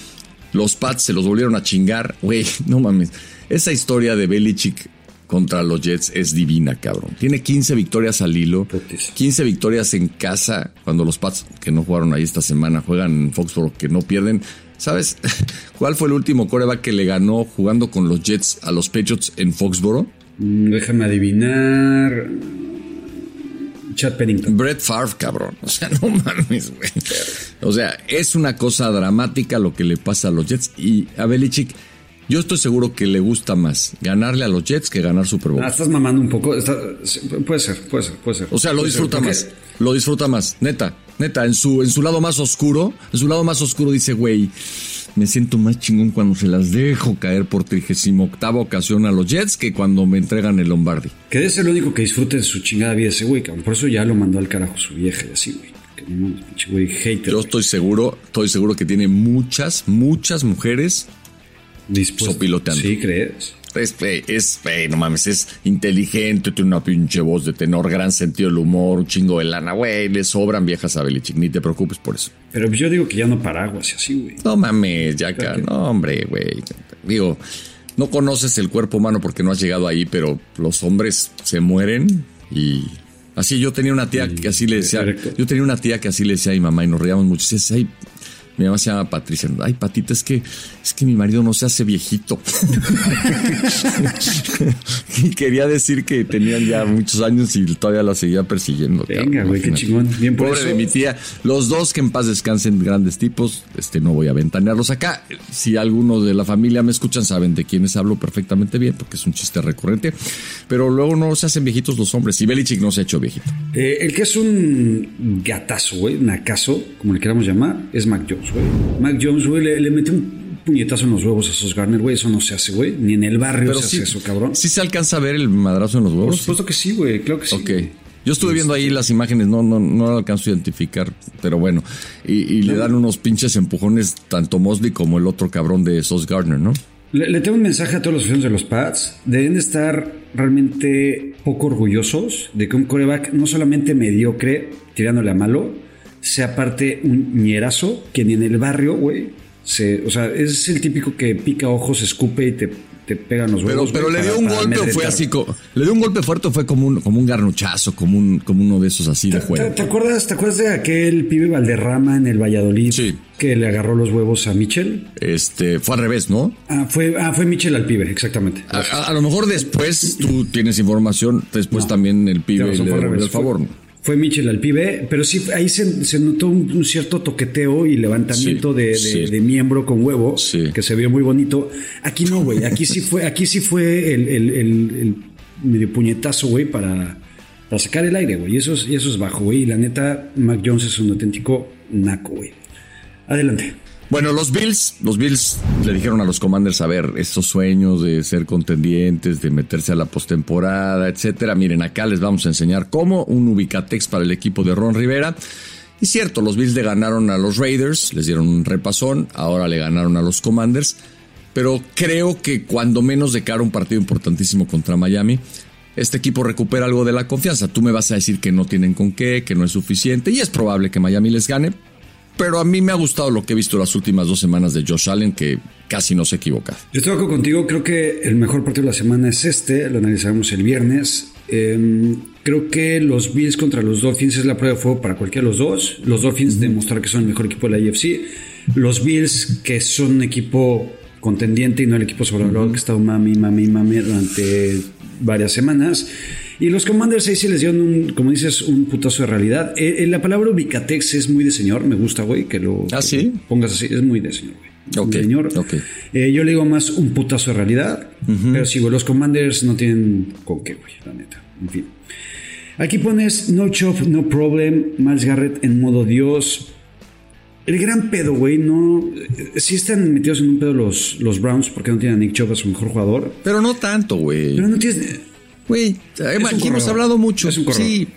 Los Pats se los volvieron a chingar. Güey, no mames. Esa historia de Belichick contra los Jets es divina, cabrón. Tiene 15 victorias al hilo. Putis. 15 victorias en casa. Cuando los Pats, que no jugaron ahí esta semana, juegan en Foxborough, que no pierden. ¿Sabes cuál fue el último coreback que le ganó jugando con los Jets a los Patriots en Foxborough? Mm, Déjame adivinar. Chad Pennington. Brett Favre, cabrón. O sea, no mames, güey. O sea, es una cosa dramática lo que le pasa a los Jets. Y a Belichick, yo estoy seguro que le gusta más ganarle a los Jets que ganar Super Bowl. Ah, estás mamando un poco. está- puede ser, puede ser, puede ser. O sea, lo ser, disfruta más. Lo disfruta más. Neta, neta. En su, en su lado más oscuro, en su lado más oscuro dice, güey, me siento más chingón cuando se las dejo caer por 38 ocasión a los Jets que cuando me entregan el Lombardi. Que debe ser el único que disfrute de su chingada vida ese güey, cabrón. Por eso ya lo mandó al carajo su vieja y así, güey. No güey hater. Yo estoy seguro, estoy seguro que tiene muchas, muchas mujeres dispuesto. sopiloteando. Sí, crees. Es, es fe, no mames, es inteligente, tiene una pinche voz de tenor, gran sentido del humor, un chingo de lana, güey, le sobran viejas a Belichick, ni te preocupes por eso. Pero yo digo que ya no paraguas y así, güey. No mames, ya acá, no hombre, güey. Digo, no conoces el cuerpo humano porque no has llegado ahí, pero los hombres se mueren y así yo tenía una tía que así le decía, yo tenía una tía que así le decía a mi mamá y nos reíamos mucho, dice, ay, Mi mamá se llama Patricia. Ay, Patita, es que, es que mi marido no se hace viejito. y quería decir que tenían ya muchos años y todavía la seguía persiguiendo. Venga, güey, qué chingón. Bien por Pobre eso. de mi tía. Los dos que en paz descansen, grandes tipos. Este, no voy a ventanearlos acá. Si algunos de la familia me escuchan, saben de quiénes hablo perfectamente bien, porque es un chiste recurrente. Pero luego no se hacen viejitos los hombres. Y Belichick no se ha hecho viejito. Eh, el que es un gatazo, güey, nacazo, como le queramos llamar, es Mac Jones, güey. Mac Jones, güey, le, le metió un puñetazo en los huevos a Sos Garner, güey. Eso no se hace, güey. Ni en el barrio Pero se sí, hace eso, cabrón. sí se alcanza a ver el madrazo en los Por huevos. supuesto que sí, güey. Claro que sí. Ok. Yo estuve viendo ahí las imágenes, no, no, no alcanzo a identificar, pero bueno. Y, y le dan unos pinches empujones tanto Mosley como el otro cabrón de Sos Gardner, ¿no? Le, le tengo un mensaje a todos los aficionados de los Pats. Deben de estar realmente poco orgullosos de que un coreback no solamente mediocre, tirándole a malo, sea aparte un ñerazo que ni en el barrio, güey. se- O sea, es el típico que pica ojos, escupe y te, te pega en los Pero, huevos. pero güey, le dio para- un golpe o fue así, co- le dio un golpe fuerte o fue como un, como un garnuchazo, como un, como uno de esos así de ¿Te, juego. te- te acuerdas, ¿Te acuerdas de aquel pibe Valderrama en el Valladolid Sí. que le agarró los huevos a Michel? Este, fue al revés, ¿no? Ah, fue, ah, fue Michel al pibe, exactamente. A, a- a lo mejor después tú tienes información, después No. también el pibe razón, le fue al el favor. Fue, fue Mitchell al pibe, pero sí, ahí se, se notó un, un cierto toqueteo y levantamiento Sí, de, de- sí. de miembro con huevo, Sí. que se vio muy bonito. Aquí no, güey. Aquí sí fue, aquí sí fue el, el- el- el medio puñetazo, güey, para, para sacar el aire, güey. Y eso es, y eso es bajo, güey. Y la neta, Mac Jones es un auténtico naco, güey. Adelante. Bueno, los Bills, los Bills le dijeron a los Commanders, a ver, estos sueños de ser contendientes, de meterse a la postemporada, etcétera. Miren, acá les vamos a enseñar cómo un ubicatex para el equipo de Ron Rivera. Y cierto, los Bills le ganaron a los Raiders, les dieron un repasón, ahora le ganaron a los Commanders, pero creo que cuando menos de cara a un partido importantísimo contra Miami, este equipo recupera algo de la confianza. Tú me vas a decir que no tienen con qué, que no es suficiente, y es probable que Miami les gane, pero a mí me ha gustado lo que he visto las últimas dos semanas de Josh Allen, que casi no se equivoca. Yo estoy de acuerdo contigo, creo que el mejor partido de la semana es este, lo analizaremos el viernes. Eh, creo que los Bills contra los Dolphins es la prueba de fuego para cualquiera de los dos. Los Dolphins demostrar que son el mejor equipo de la AFC. Los Bills que son un equipo contendiente y no el equipo sobrevalorado que ha estado mami, mami, mami durante varias semanas. Y los Commanders ahí sí les dieron, un, como dices, un putazo de realidad. Eh, eh, la palabra ubicatex es muy de señor, me gusta, güey, que lo ¿Ah, sí? pongas así, es muy de señor, güey. Ok, Señor. ok. Eh, yo le digo más un putazo de realidad. Pero sí, güey, los Commanders no tienen con qué, güey, la neta. En fin. Aquí pones No Chop, No Problem, Miles Garrett en modo Dios. El gran pedo, güey, no. Sí están metidos en un pedo los, los Browns porque no tienen a Nick Chubb a su mejor jugador. Pero no tanto, güey. Pero no tienes. Güey, aquí hemos hablado mucho. Sí,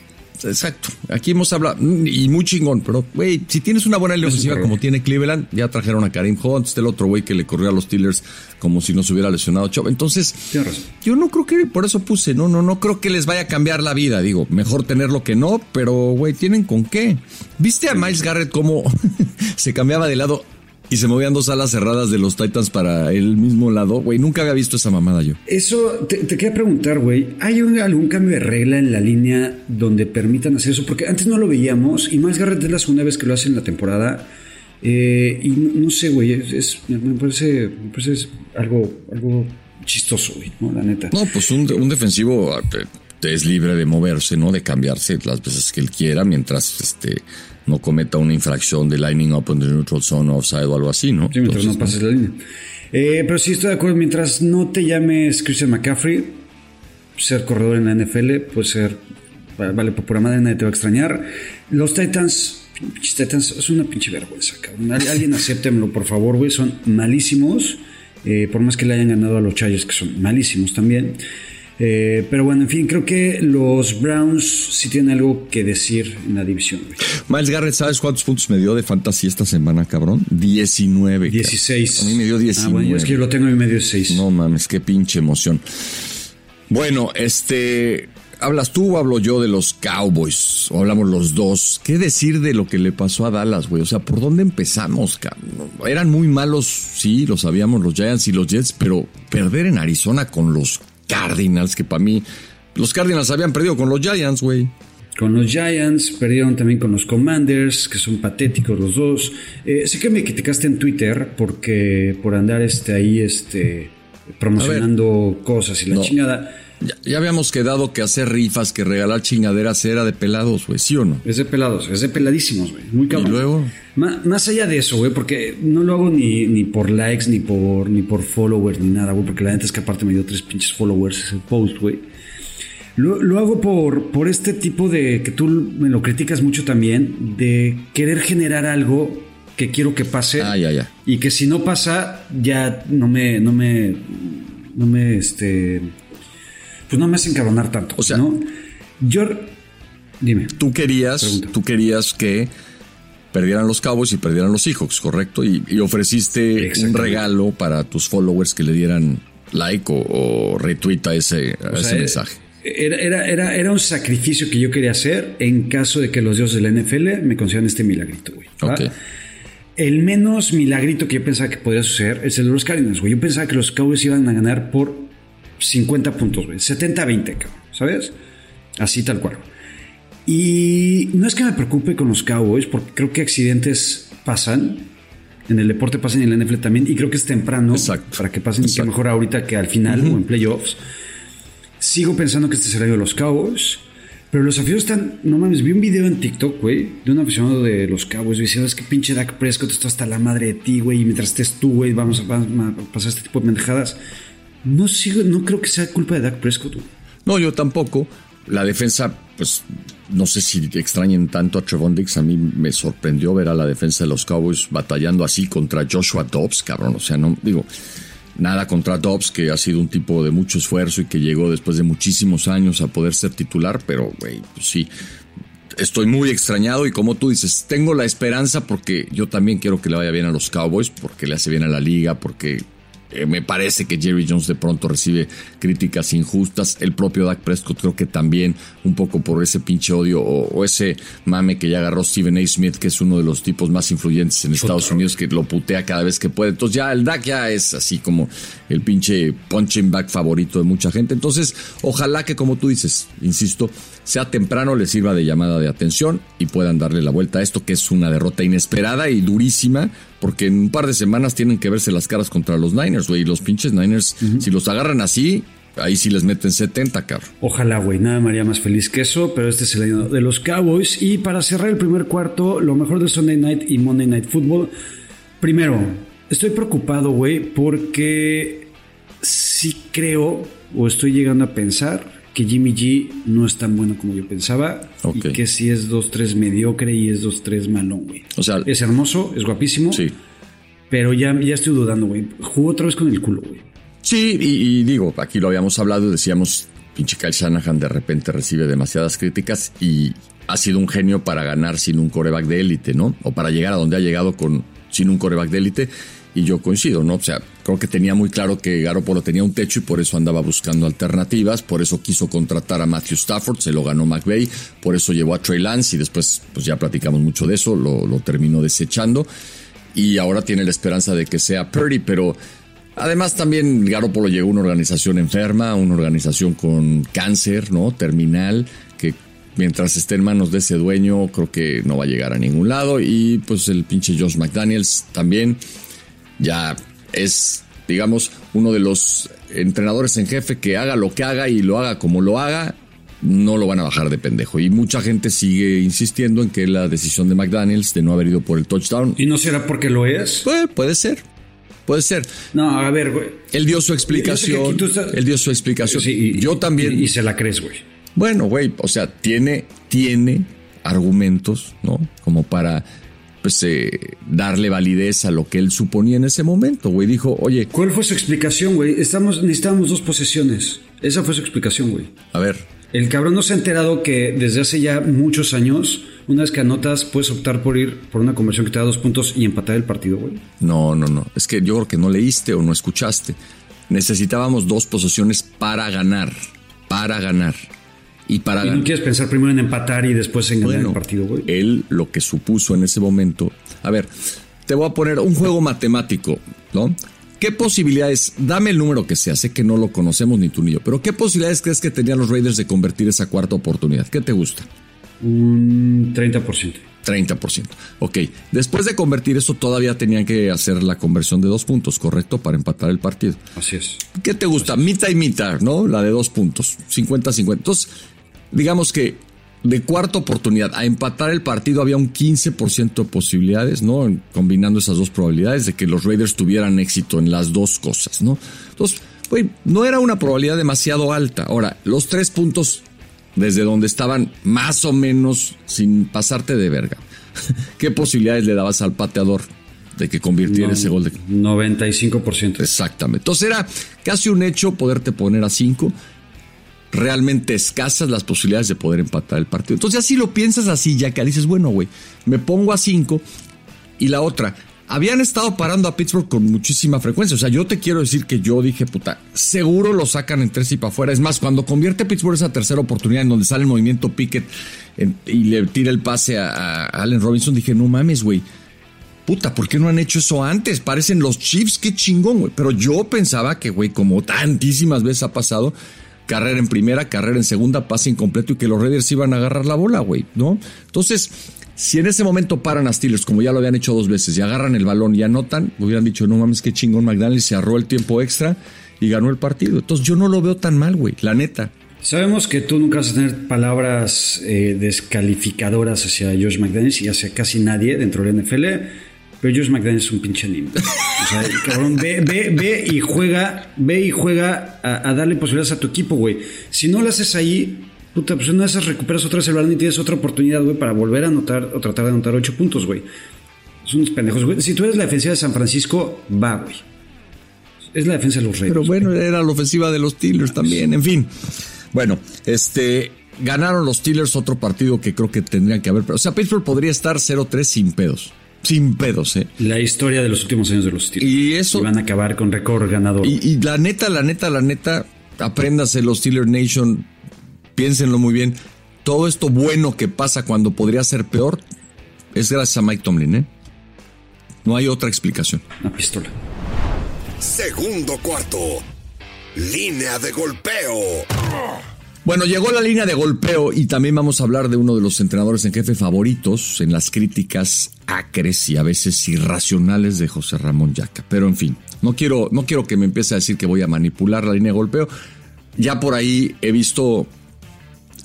exacto. Aquí hemos hablado, mm, y muy chingón, pero, güey, si tienes una buena línea ofensiva como tiene Cleveland, ya trajeron a Karim Hunt, este el otro güey que le corrió a los Steelers como si no se hubiera lesionado Chubb. Entonces, yo no creo que, por eso puse, no, no, no creo que les vaya a cambiar la vida. Digo, mejor tenerlo que no, pero, güey, ¿tienen con qué? ¿Viste a Miles Garrett cómo se cambiaba de lado y se movían dos alas cerradas de los Titans para el mismo lado? Güey, nunca había visto esa mamada yo. Eso te, te quería preguntar, güey. ¿Hay un- algún cambio de regla en la línea donde permitan hacer eso? Porque antes no lo veíamos y más Garrett es la segunda vez que lo hace en la temporada. Eh, y no, no sé, güey. Es, es- me, parece, me parece es algo, algo chistoso, güey, ¿no? La neta. No, pues un, un defensivo te es libre de moverse, ¿no? De cambiarse las veces que él quiera, mientras este no cometa una infracción de lining up in the neutral zone, offside o algo así, ¿no? Sí, mientras Entonces, no pases la línea. Eh, pero sí estoy de acuerdo. Mientras no te llames Christian McCaffrey, ser corredor en la NFL puede ser. Vale, por pura madre nadie te va a extrañar. Los Titans. Pinches Titans es una pinche vergüenza, cabrón. Al- Alguien acéptemelo, por favor, güey. Son malísimos. eh, por más que le hayan ganado a los Chargers, que son malísimos también. Eh, pero bueno, en fin, creo que los Browns sí tienen algo que decir en la división. güey. Miles Garrett, ¿sabes cuántos puntos me dio de fantasy esta semana, cabrón? 19. cabrón. 16. A mí me dio 19. Ah, bueno, es que yo lo tengo en medio de 6. No mames, qué pinche emoción. Bueno, este. ¿Hablas tú o hablo yo de los Cowboys? ¿O hablamos los dos? ¿Qué decir de lo que le pasó a Dallas, güey? O sea, ¿por dónde empezamos, cabrón? Eran muy malos, sí, lo sabíamos, los Giants y los Jets, pero perder en Arizona con los Cardinals, que para mí. Los Cardinals habían perdido con los Giants, güey. con los Giants, perdieron también con los Commanders, que son patéticos los dos. Eh, sé que me criticaste en Twitter porque por andar este, ahí este, promocionando cosas y la No. chingada. Ya, ya habíamos quedado que hacer rifas, que regalar chingaderas era de pelados, güey, ¿sí o no? Es de pelados, es de peladísimos, güey. Muy cabrón. Y luego? Más allá de eso, güey, porque no lo hago ni, ni por likes, ni por, ni por followers, ni nada, güey, porque la neta es que aparte me dio tres pinches followers ese post, güey. Lo, lo hago por, por este tipo de, que tú me lo criticas mucho también, de querer generar algo que quiero que pase. Ah, ya, ya. Y que si no pasa, ya no me, no me, no me, este, pues no me hace encabronar tanto. O sea- ¿no? Yo, dime. Tú querías, Pregunta. tú querías que perdieran los Cowboys y perdieran los Seahawks, ¿correcto? Y, y ofreciste un regalo para tus followers que le dieran like o, o retweet a ese, a O ese sea, mensaje. Era, era, era, era un sacrificio que yo quería hacer en caso de que los dioses de la NFL me concedan este milagrito, güey. El menos milagrito que yo pensaba que podía suceder es el de los Cardinals, güey. Yo pensaba que los Cowboys iban a ganar por 50 puntos, güey. 70-20, cabrón. ¿Sabes? Así tal cual. Y no es que me preocupe con los Cowboys, porque creo que accidentes pasan. En el deporte pasan y en la NFL también. Y creo que es temprano Exacto. para que pasen y que Exacto. mejor ahorita que al final o en playoffs. Sigo pensando que este será de los Cowboys. Pero los aficionados están. No mames, vi un video en TikTok, güey, de un aficionado de los Cowboys diciendo: Es que pinche Dak Prescott está hasta la madre de ti, güey. Y mientras estés tú, güey, vamos a, vamos a pasar este tipo de pendejadas. No sigo, no creo que sea culpa de Dak Prescott. No, yo tampoco. La defensa, pues, no sé si extrañen tanto a Trevon Diggs. A mí me sorprendió ver a la defensa de los Cowboys batallando así contra Joshua Dobbs, cabrón. O sea, no, digo, nada contra Dobbs, que ha sido un tipo de mucho esfuerzo y que llegó después de muchísimos años a poder ser titular, pero, güey, pues sí. Estoy muy extrañado y como tú dices, tengo la esperanza porque yo también quiero que le vaya bien a los Cowboys, porque le hace bien a la liga, porque eh, me parece que Jerry Jones de pronto recibe críticas injustas. El propio Dak Prescott creo que también un poco por ese pinche odio o, o ese mame que ya agarró Stephen A. Smith, que es uno de los tipos más influyentes en Estados Unidos, que lo putea cada vez que puede. Entonces ya el Dak ya es así como el pinche punching back favorito de mucha gente. Entonces ojalá que como tú dices, insisto, sea temprano, le sirva de llamada de atención y puedan darle la vuelta a esto, que es una derrota inesperada y durísima, porque en un par de semanas tienen que verse las caras contra los Niners, güey. Y los pinches Niners, si los agarran así, ahí sí les meten 70, cabrón. Ojalá, güey, nada me haría más feliz que eso, pero este es el año de los Cowboys. Y para cerrar el primer cuarto, lo mejor de Sunday Night y Monday Night Football. Primero, estoy preocupado, güey, porque sí creo o estoy llegando a pensar que Jimmy G no es tan bueno como yo pensaba Ok. y que sí es 2-3 mediocre y es 2-3 malón, güey. O sea, Es hermoso, es guapísimo, sí. pero ya, ya estoy dudando, güey. Jugó otra vez con el culo, güey. Sí, y, y digo, aquí lo habíamos hablado y decíamos, pinche Kyle Shanahan de repente recibe demasiadas críticas y ha sido un genio para ganar sin un coreback de élite, ¿no? O para llegar a donde ha llegado con sin un coreback de élite. Y yo coincido, ¿no? O sea, creo que tenía muy claro que Garoppolo tenía un techo y por eso andaba buscando alternativas, por eso quiso contratar a Matthew Stafford, se lo ganó McVay, por eso llevó a Trey Lance y después, pues ya platicamos mucho de eso, lo, lo terminó desechando. Y ahora tiene la esperanza de que sea Purdy, pero además también Garoppolo llegó a una organización enferma, una organización con cáncer, ¿no? Terminal, que mientras esté en manos de ese dueño creo que no va a llegar a ningún lado. Y pues el pinche Josh McDaniels también ya es, digamos, uno de los entrenadores en jefe que haga lo que haga y lo haga como lo haga, no lo van a bajar de pendejo. Y mucha gente sigue insistiendo en que la decisión de McDaniels de no haber ido por el touchdown, ¿Y no será porque lo es? pues, puede ser, puede ser. No, a ver, güey. Él dio su explicación, estás- él dio su explicación. Sí, y- Yo también. Y, y se la crees, güey. Bueno, güey, o sea, tiene, tiene argumentos, ¿no? Como para pues eh, darle validez a lo que él suponía en ese momento, güey. Dijo, oye, ¿Cuál fue su explicación, güey? Estamos, necesitábamos dos posesiones. Esa fue su explicación, güey. a ver, El cabrón no se ha enterado que desde hace ya muchos años, una vez que anotas, puedes optar por ir por una conversión que te da dos puntos y empatar el partido, güey. no, no, no. Es que yo creo que no leíste o no escuchaste. Necesitábamos dos posesiones para ganar, para ganar. Y para ¿Y no quieres pensar primero en empatar y después en ganar el partido, güey? Él lo que supuso en ese momento. A ver, te voy a poner un juego matemático, ¿no? ¿Qué posibilidades? Dame el número que sea, sé que no lo conocemos ni tú ni yo, pero ¿qué posibilidades crees que tenían los Raiders de convertir esa cuarta oportunidad? ¿Qué te gusta? Un 30%. 30%. Ok, después de convertir eso todavía tenían que hacer la conversión de dos puntos, ¿correcto? Para empatar el partido. Así es. ¿Qué te gusta? Mitad y mitad, ¿no? La de dos puntos, 50-50. Entonces, digamos que de cuarta oportunidad a empatar el partido había un 15% de posibilidades, ¿no? Combinando esas dos probabilidades de que los Raiders tuvieran éxito en las dos cosas, ¿no? Entonces, güey, no era una probabilidad demasiado alta. Ahora, los tres puntos desde donde estaban más o menos sin pasarte de verga. ¿Qué posibilidades le dabas al pateador de que convirtiera No, ese gol de 95%. Exactamente. Entonces era casi un hecho poderte poner a 5. Realmente escasas las posibilidades de poder empatar el partido. Entonces, así lo piensas así, ya que dices, bueno, güey, me pongo a 5. Y la otra, habían estado parando a Pittsburgh con muchísima frecuencia. O sea, yo te quiero decir que yo dije, puta, seguro lo sacan en tres y para afuera. Es más, cuando convierte Pittsburgh esa tercera oportunidad en donde sale el movimiento Pickett en- y le tira el pase a, a Allen Robinson, dije, no mames, güey. Puta, ¿por qué no han hecho eso antes? Parecen los Chiefs, qué chingón, güey. Pero yo pensaba que, güey, como tantísimas veces ha pasado, carrera en primera, carrera en segunda, pase incompleto y que los Raiders iban a agarrar la bola, güey, ¿no? Entonces, si en ese momento paran a Steelers, como ya lo habían hecho dos veces, y agarran el balón y anotan, hubieran dicho, no mames, qué chingón, McDaniel se ahorró el tiempo extra y ganó el partido. Entonces, yo no lo veo tan mal, güey, la neta. Sabemos que tú nunca vas a tener palabras eh, descalificadoras hacia Josh McDaniels y hacia casi nadie dentro de la NFL, pero Josh McDaniels es un pinche lindo. O sea, el cabrón, ve, ve, ve y juega, ve y juega a, a darle posibilidades a tu equipo, güey. Si no lo haces ahí, puta, pues una de esas recuperas otra vez el balón y tienes otra oportunidad, güey, para volver a anotar o tratar de anotar ocho puntos, güey. Son unos pendejos, güey. Si tú eres la defensiva de San Francisco, va, güey. Es la defensa de los Raiders. Pero bueno, era la ofensiva de los Steelers también, en fin. Bueno, este ganaron los Steelers otro partido que creo que tendrían que haber. O sea, Pittsburgh podría estar 0-3 sin pedos. Sin pedos, ¿eh? La historia de los últimos años de los Steelers. Y eso- van a acabar con récord ganador. Y, y la neta, la neta, la neta, apréndase los Steelers Nation, piénsenlo muy bien. Todo esto bueno que pasa cuando podría ser peor es gracias a Mike Tomlin, ¿eh? No hay otra explicación. Una pistola. Segundo cuarto. Línea de golpeo. Bueno, llegó la línea de golpeo y también vamos a hablar de uno de los entrenadores en jefe favoritos en las críticas acres y a veces irracionales de José Ramón Yaca. Pero en fin, no quiero, no quiero que me empiece a decir que voy a manipular la línea de golpeo. Ya por ahí he visto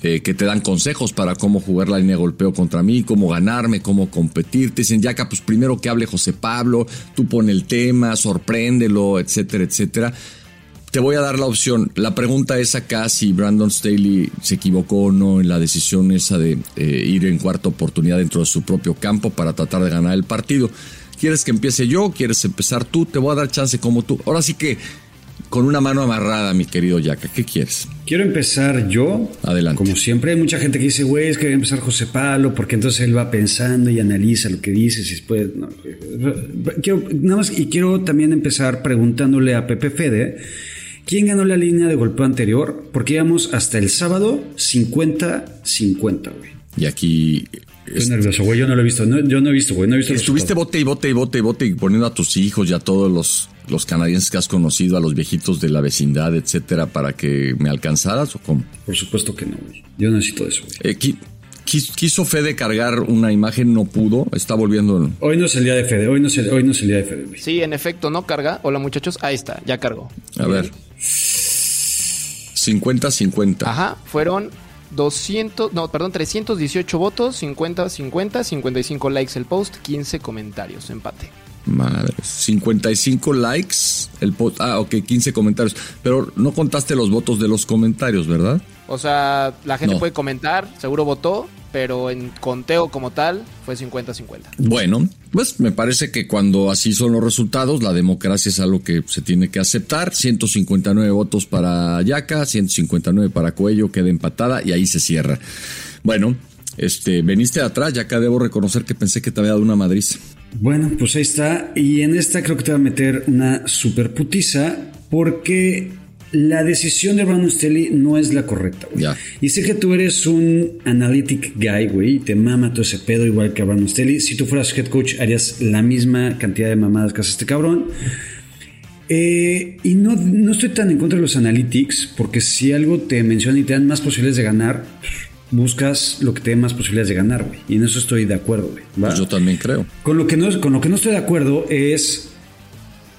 eh, que te dan consejos para cómo jugar la línea de golpeo contra mí, cómo ganarme, cómo competir. Te dicen, Yaca, pues primero que hable José Pablo, tú pon el tema, sorpréndelo, etcétera, etcétera. Te voy a dar la opción. La pregunta es acá si Brandon Staley se equivocó o no en la decisión esa de eh, ir en cuarta oportunidad dentro de su propio campo para tratar de ganar el partido. ¿Quieres que empiece yo? ¿Quieres empezar tú? Te voy a dar chance como tú. Ahora sí que con una mano amarrada, mi querido Yaka. ¿Qué quieres? Quiero empezar yo. Adelante. Como siempre, hay mucha gente que dice, güey, es que debe empezar José Pablo, porque entonces él va pensando y analiza lo que dices y después. no. Quiero, nada más, y quiero también empezar preguntándole a Pepe Fede. ¿Quién ganó la línea de golpeo anterior? Porque íbamos hasta el sábado 50-50, güey. Y aquí Estoy nervioso, güey. Yo no lo he visto. No, yo no he visto, güey. No he visto Estuviste bote y bote y bote y bote y poniendo a tus hijos y a todos los, los canadienses que has conocido, a los viejitos de la vecindad, etcétera, para que me alcanzaras o cómo? Por supuesto que no, güey. Yo necesito eso, güey. Eh, qui- quis- quiso Fede cargar una imagen, no pudo, está volviendo. Hoy no es el día de Fede. Hoy no es el, hoy no es el día de Fede, güey. Sí, en efecto, no carga. Hola muchachos, ahí está, ya cargó. A ver. 50-50. Ajá, fueron 200, no, perdón, 318 votos, 50, 50, 55 likes el post, 15 comentarios, empate. Madre. 55 likes. El post. Ah, ok, 15 comentarios. Pero no contaste los votos de los comentarios, ¿verdad? O sea, la gente No. puede comentar, seguro votó, pero en conteo como tal fue 50-50. Bueno, pues me parece que cuando así son los resultados, la democracia es algo que se tiene que aceptar. 159 votos para Yaca, 159 para Cuello, queda empatada y ahí se cierra. Bueno, este, veniste de atrás, Yaca, debo reconocer que pensé que te había dado una madriz. Bueno, pues ahí está. Y en esta creo que te va a meter una super putiza porque la decisión de Brandon Staley no es la correcta, güey. Y sé que tú eres un analytic guy, güey, y te mama todo ese pedo igual que a Brandon Staley. Si tú fueras head coach harías la misma cantidad de mamadas que hace este cabrón. Eh, y no, no estoy tan en contra de los analytics porque si algo te menciona y te dan más posibilidades de ganar, buscas lo que te dé más posibilidades de ganar, güey. Y en eso estoy de acuerdo, güey. Pues yo también creo. Con lo que no, con lo que no estoy de acuerdo es.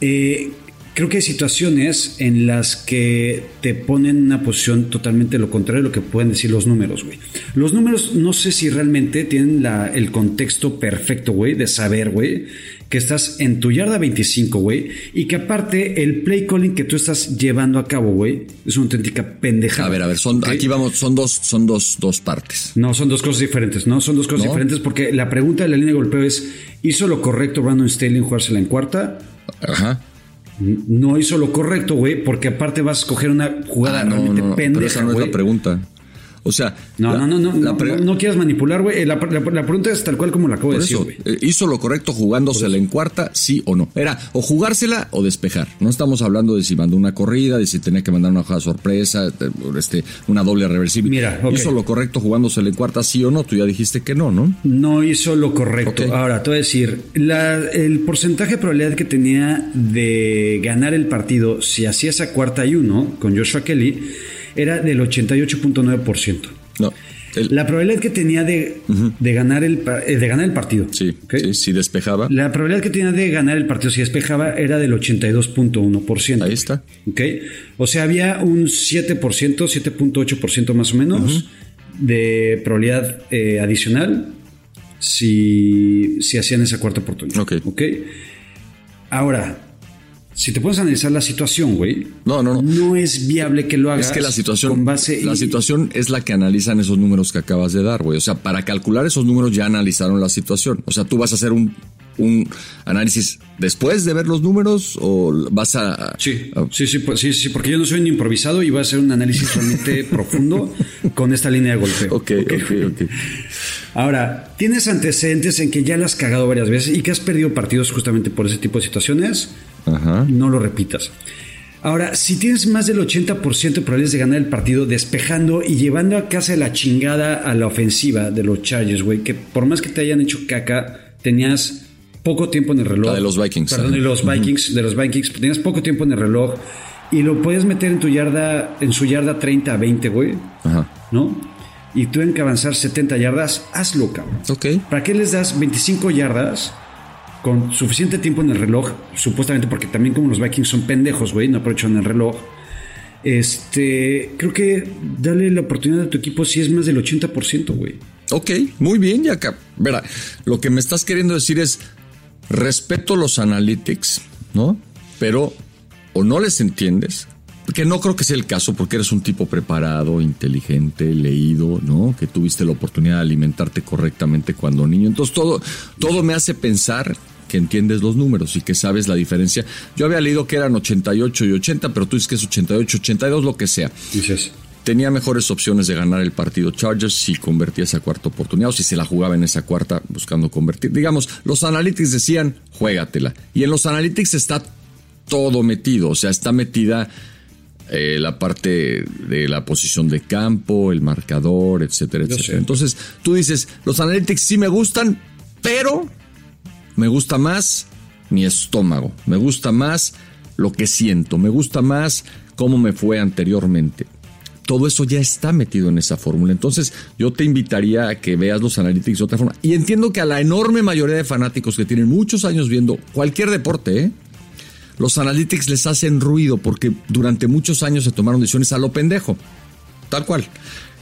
eh, creo que hay situaciones en las que te ponen en una posición totalmente lo contrario de lo que pueden decir los números, güey. Los números no sé si realmente tienen la- el contexto perfecto, güey, de saber, güey, que estás en tu yarda 25, güey, y que aparte el play calling que tú estás llevando a cabo, güey, es una auténtica pendejada. A ver, a ver, son, aquí vamos, son dos, son dos, dos partes. No, son dos cosas diferentes, ¿no? Son dos cosas ¿No? diferentes porque la pregunta de la línea de golpeo es, ¿hizo lo correcto Brandon Staley en jugársela en cuarta? Ajá. No hizo lo correcto, güey, porque aparte vas a escoger una jugada Ah, no, realmente no, no, pero pendeja, esa no es la pregunta. O sea, No, la- no, no, no, la no, no, quieras manipular, güey. La, la- la pregunta es tal cual como la acabo de decir, güey. eh, hizo lo correcto jugándosela en cuarta, sí o no. Era o jugársela o despejar. No estamos hablando de si mandó una corrida, de si tenía que mandar una jugada sorpresa, este, una doble reversible. Mira. Hizo lo correcto jugándosela en cuarta, sí o no. Tú ya dijiste que no, ¿no? No hizo lo correcto. Ahora, te voy a decir, la- el porcentaje de probabilidad que tenía de ganar el partido si hacía esa cuarta y uno con Joshua Kelly era del 88.9%. No. El- La probabilidad que tenía de, de, ganar, el, eh, de ganar el partido. sí, ¿ok? sí, sí despejaba. La probabilidad que tenía de ganar el partido si despejaba era del 82.1%. Ahí está. ¿Ok? O sea, había un 7%, 7.8% más o menos de probabilidad eh, adicional si, si hacían esa cuarta oportunidad. Ok. Ahora, si te puedes analizar la situación, güey. No, no, no. No es viable que lo hagas. Es que la situación, con base la y- situación es la que analizan esos números que acabas de dar, güey. O sea, para calcular esos números ya analizaron la situación. O sea, tú vas a hacer un, un análisis después de ver los números o vas a... Sí, a- sí, sí, pues, sí, sí, porque yo no soy un improvisado y voy a hacer un análisis realmente profundo con esta línea de golpeo. Ok, ok, ok. Ahora, ¿tienes antecedentes en que ya la has cagado varias veces y que has perdido partidos justamente por ese tipo de situaciones? Ajá. No lo repitas. Ahora, si tienes más del 80% de probabilidades de ganar el partido despejando y llevando a casa la chingada a la ofensiva de los Chargers, güey, que por más que te hayan hecho caca, tenías poco tiempo en el reloj. La de los Vikings, Perdón, de los Vikings, de los Vikings, tenías poco tiempo en el reloj y lo puedes meter en tu yarda, en su yarda 30 a 20, güey, Ajá. ¿no? Y tuvieron que avanzar 70 yardas, hazlo, cabrón. Ok. ¿Para qué les das 25 yardas con suficiente tiempo en el reloj? Supuestamente porque también como los Vikings son pendejos, güey, no aprovechan el reloj. Este, creo que dale la oportunidad a tu equipo si es más del 80%, güey. Ok, muy bien, ya acá. Verá, lo que me estás queriendo decir es respeto los analytics, ¿no? Pero o no les entiendes, que no creo que sea el caso porque eres un tipo preparado, inteligente, leído, ¿no? Que tuviste la oportunidad de alimentarte correctamente cuando niño. Entonces todo, todo me hace pensar que entiendes los números y que sabes la diferencia. Yo había leído que eran 88 y 80, pero tú dices que es 88, 82, lo que sea Dices, tenía mejores opciones de ganar el partido Chargers si convertía esa cuarta oportunidad o si se la jugaba en esa cuarta buscando convertir. Digamos, los analytics decían, juégatela. Y en los analytics está todo metido, o sea, está metida eh, la parte de la posición de campo, el marcador, etcétera, Yo etcétera. sé. Entonces, tú dices, los analytics sí me gustan, pero me gusta más mi estómago, me gusta más lo que siento, me gusta más cómo me fue anteriormente. Todo eso ya está metido en esa fórmula. Entonces, yo te invitaría a que veas los analytics de otra forma. Y entiendo que a la enorme mayoría de fanáticos que tienen muchos años viendo cualquier deporte, ¿eh? los analytics les hacen ruido porque durante muchos años se tomaron decisiones a lo pendejo. Tal cual.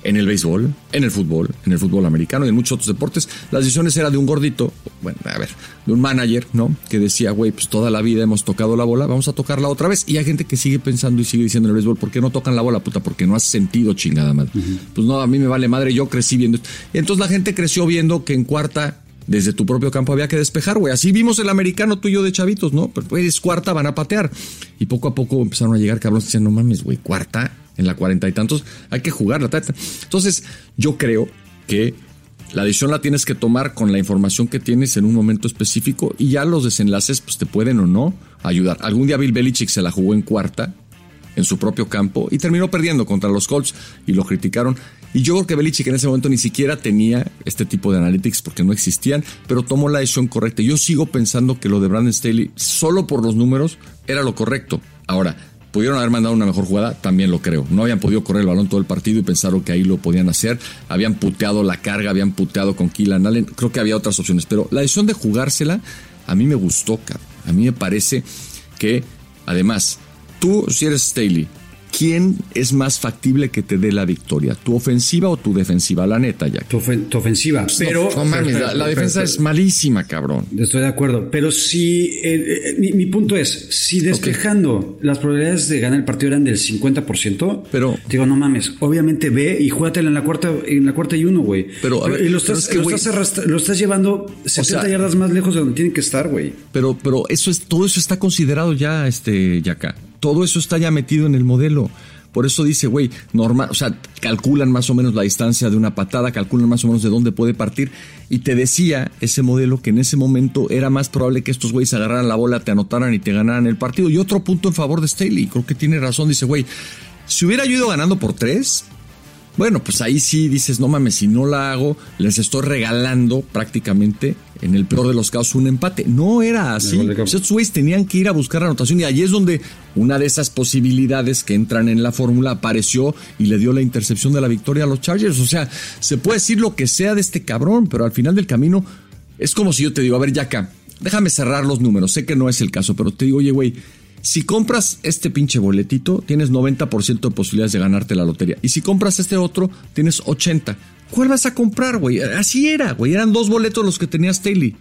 En el béisbol, en el fútbol, en el fútbol americano y en muchos otros deportes, las decisiones eran de un gordito, bueno, a ver, de un manager, ¿no? Que decía, güey, pues toda la vida hemos tocado la bola, vamos a tocarla otra vez. Y hay gente que sigue pensando y sigue diciendo en el béisbol, ¿por qué no tocan la bola, puta? Porque no has sentido chingada madre. Pues no, a mí me vale madre, yo crecí viendo esto. Y entonces la gente creció viendo que en cuarta desde tu propio campo había que despejar, güey. Así vimos el americano tú y yo de chavitos, ¿no? Pero pues, es cuarta, van a patear. Y poco a poco empezaron a llegar cabrones decían, no mames, güey, cuarta, en la cuarenta y tantos, hay que jugarla. ta, ta". Entonces, yo creo que la decisión la tienes que tomar con la información que tienes en un momento específico y ya los desenlaces, pues te pueden o no ayudar. Algún día Bill Belichick se la jugó en cuarta, en su propio campo y terminó perdiendo contra los Colts y lo criticaron. Y yo creo que Belichick en ese momento ni siquiera tenía este tipo de analytics porque no existían, pero tomó la decisión correcta. Yo sigo pensando que lo de Brandon Staley, solo por los números, era lo correcto. Ahora, Pudieron haber mandado una mejor jugada, también lo creo. No habían podido correr el balón todo el partido y pensaron que ahí lo podían hacer. Habían puteado la carga, habían puteado con Keelan Allen. Creo que había otras opciones, pero la decisión de jugársela a mí me gustó, cabrón. A mí me parece que, además, tú, si eres Staley, ¿quién es más factible que te dé la victoria? ¿Tu ofensiva o tu defensiva? La neta, ya. Tu, ofen- tu ofensiva. Pero. No, mames, la, la defensa es malísima, cabrón. Estoy de acuerdo, pero si eh, eh, mi, mi punto es, si despejando las probabilidades de ganar el partido eran del 50%, Pero- digo, no mames, obviamente ve y júgatela en la cuarta en la cuarta y uno, güey. Pero, a ver, y lo estás, es que, lo, estás arrastra- lo estás llevando 70 sea- yardas más lejos de donde tienen que estar, güey. Pero, pero eso es, todo eso está considerado ya, este, Yaka. Todo eso está ya metido en el modelo. Por eso dice, güey, normal, o sea, calculan más o menos la distancia de una patada, calculan más o menos de dónde puede partir. Y te decía ese modelo que en ese momento era más probable que estos güeyes agarraran la bola, te anotaran y te ganaran el partido. Y otro punto en favor de Staley, creo que tiene razón, dice, güey, si hubiera yo ido ganando por tres, bueno, pues ahí sí dices, no mames, si no la hago, les estoy regalando prácticamente, en el peor de los casos, un empate. No era así. Pues estos güeyes tenían que ir a buscar la anotación y allí es donde una de esas posibilidades que entran en la fórmula apareció y le dio la intercepción de la victoria a los Chargers. O sea, se puede decir lo que sea de este cabrón, pero al final del camino es como si yo te digo, a ver, Yaka, déjame cerrar los números. Sé que no es el caso, pero te digo, oye, güey, si compras este pinche boletito, tienes 90% de posibilidades de ganarte la lotería. Y si compras este otro, tienes 80%. ¿Cuál vas a comprar, güey? Así era, güey. Eran dos boletos los que tenía Staley.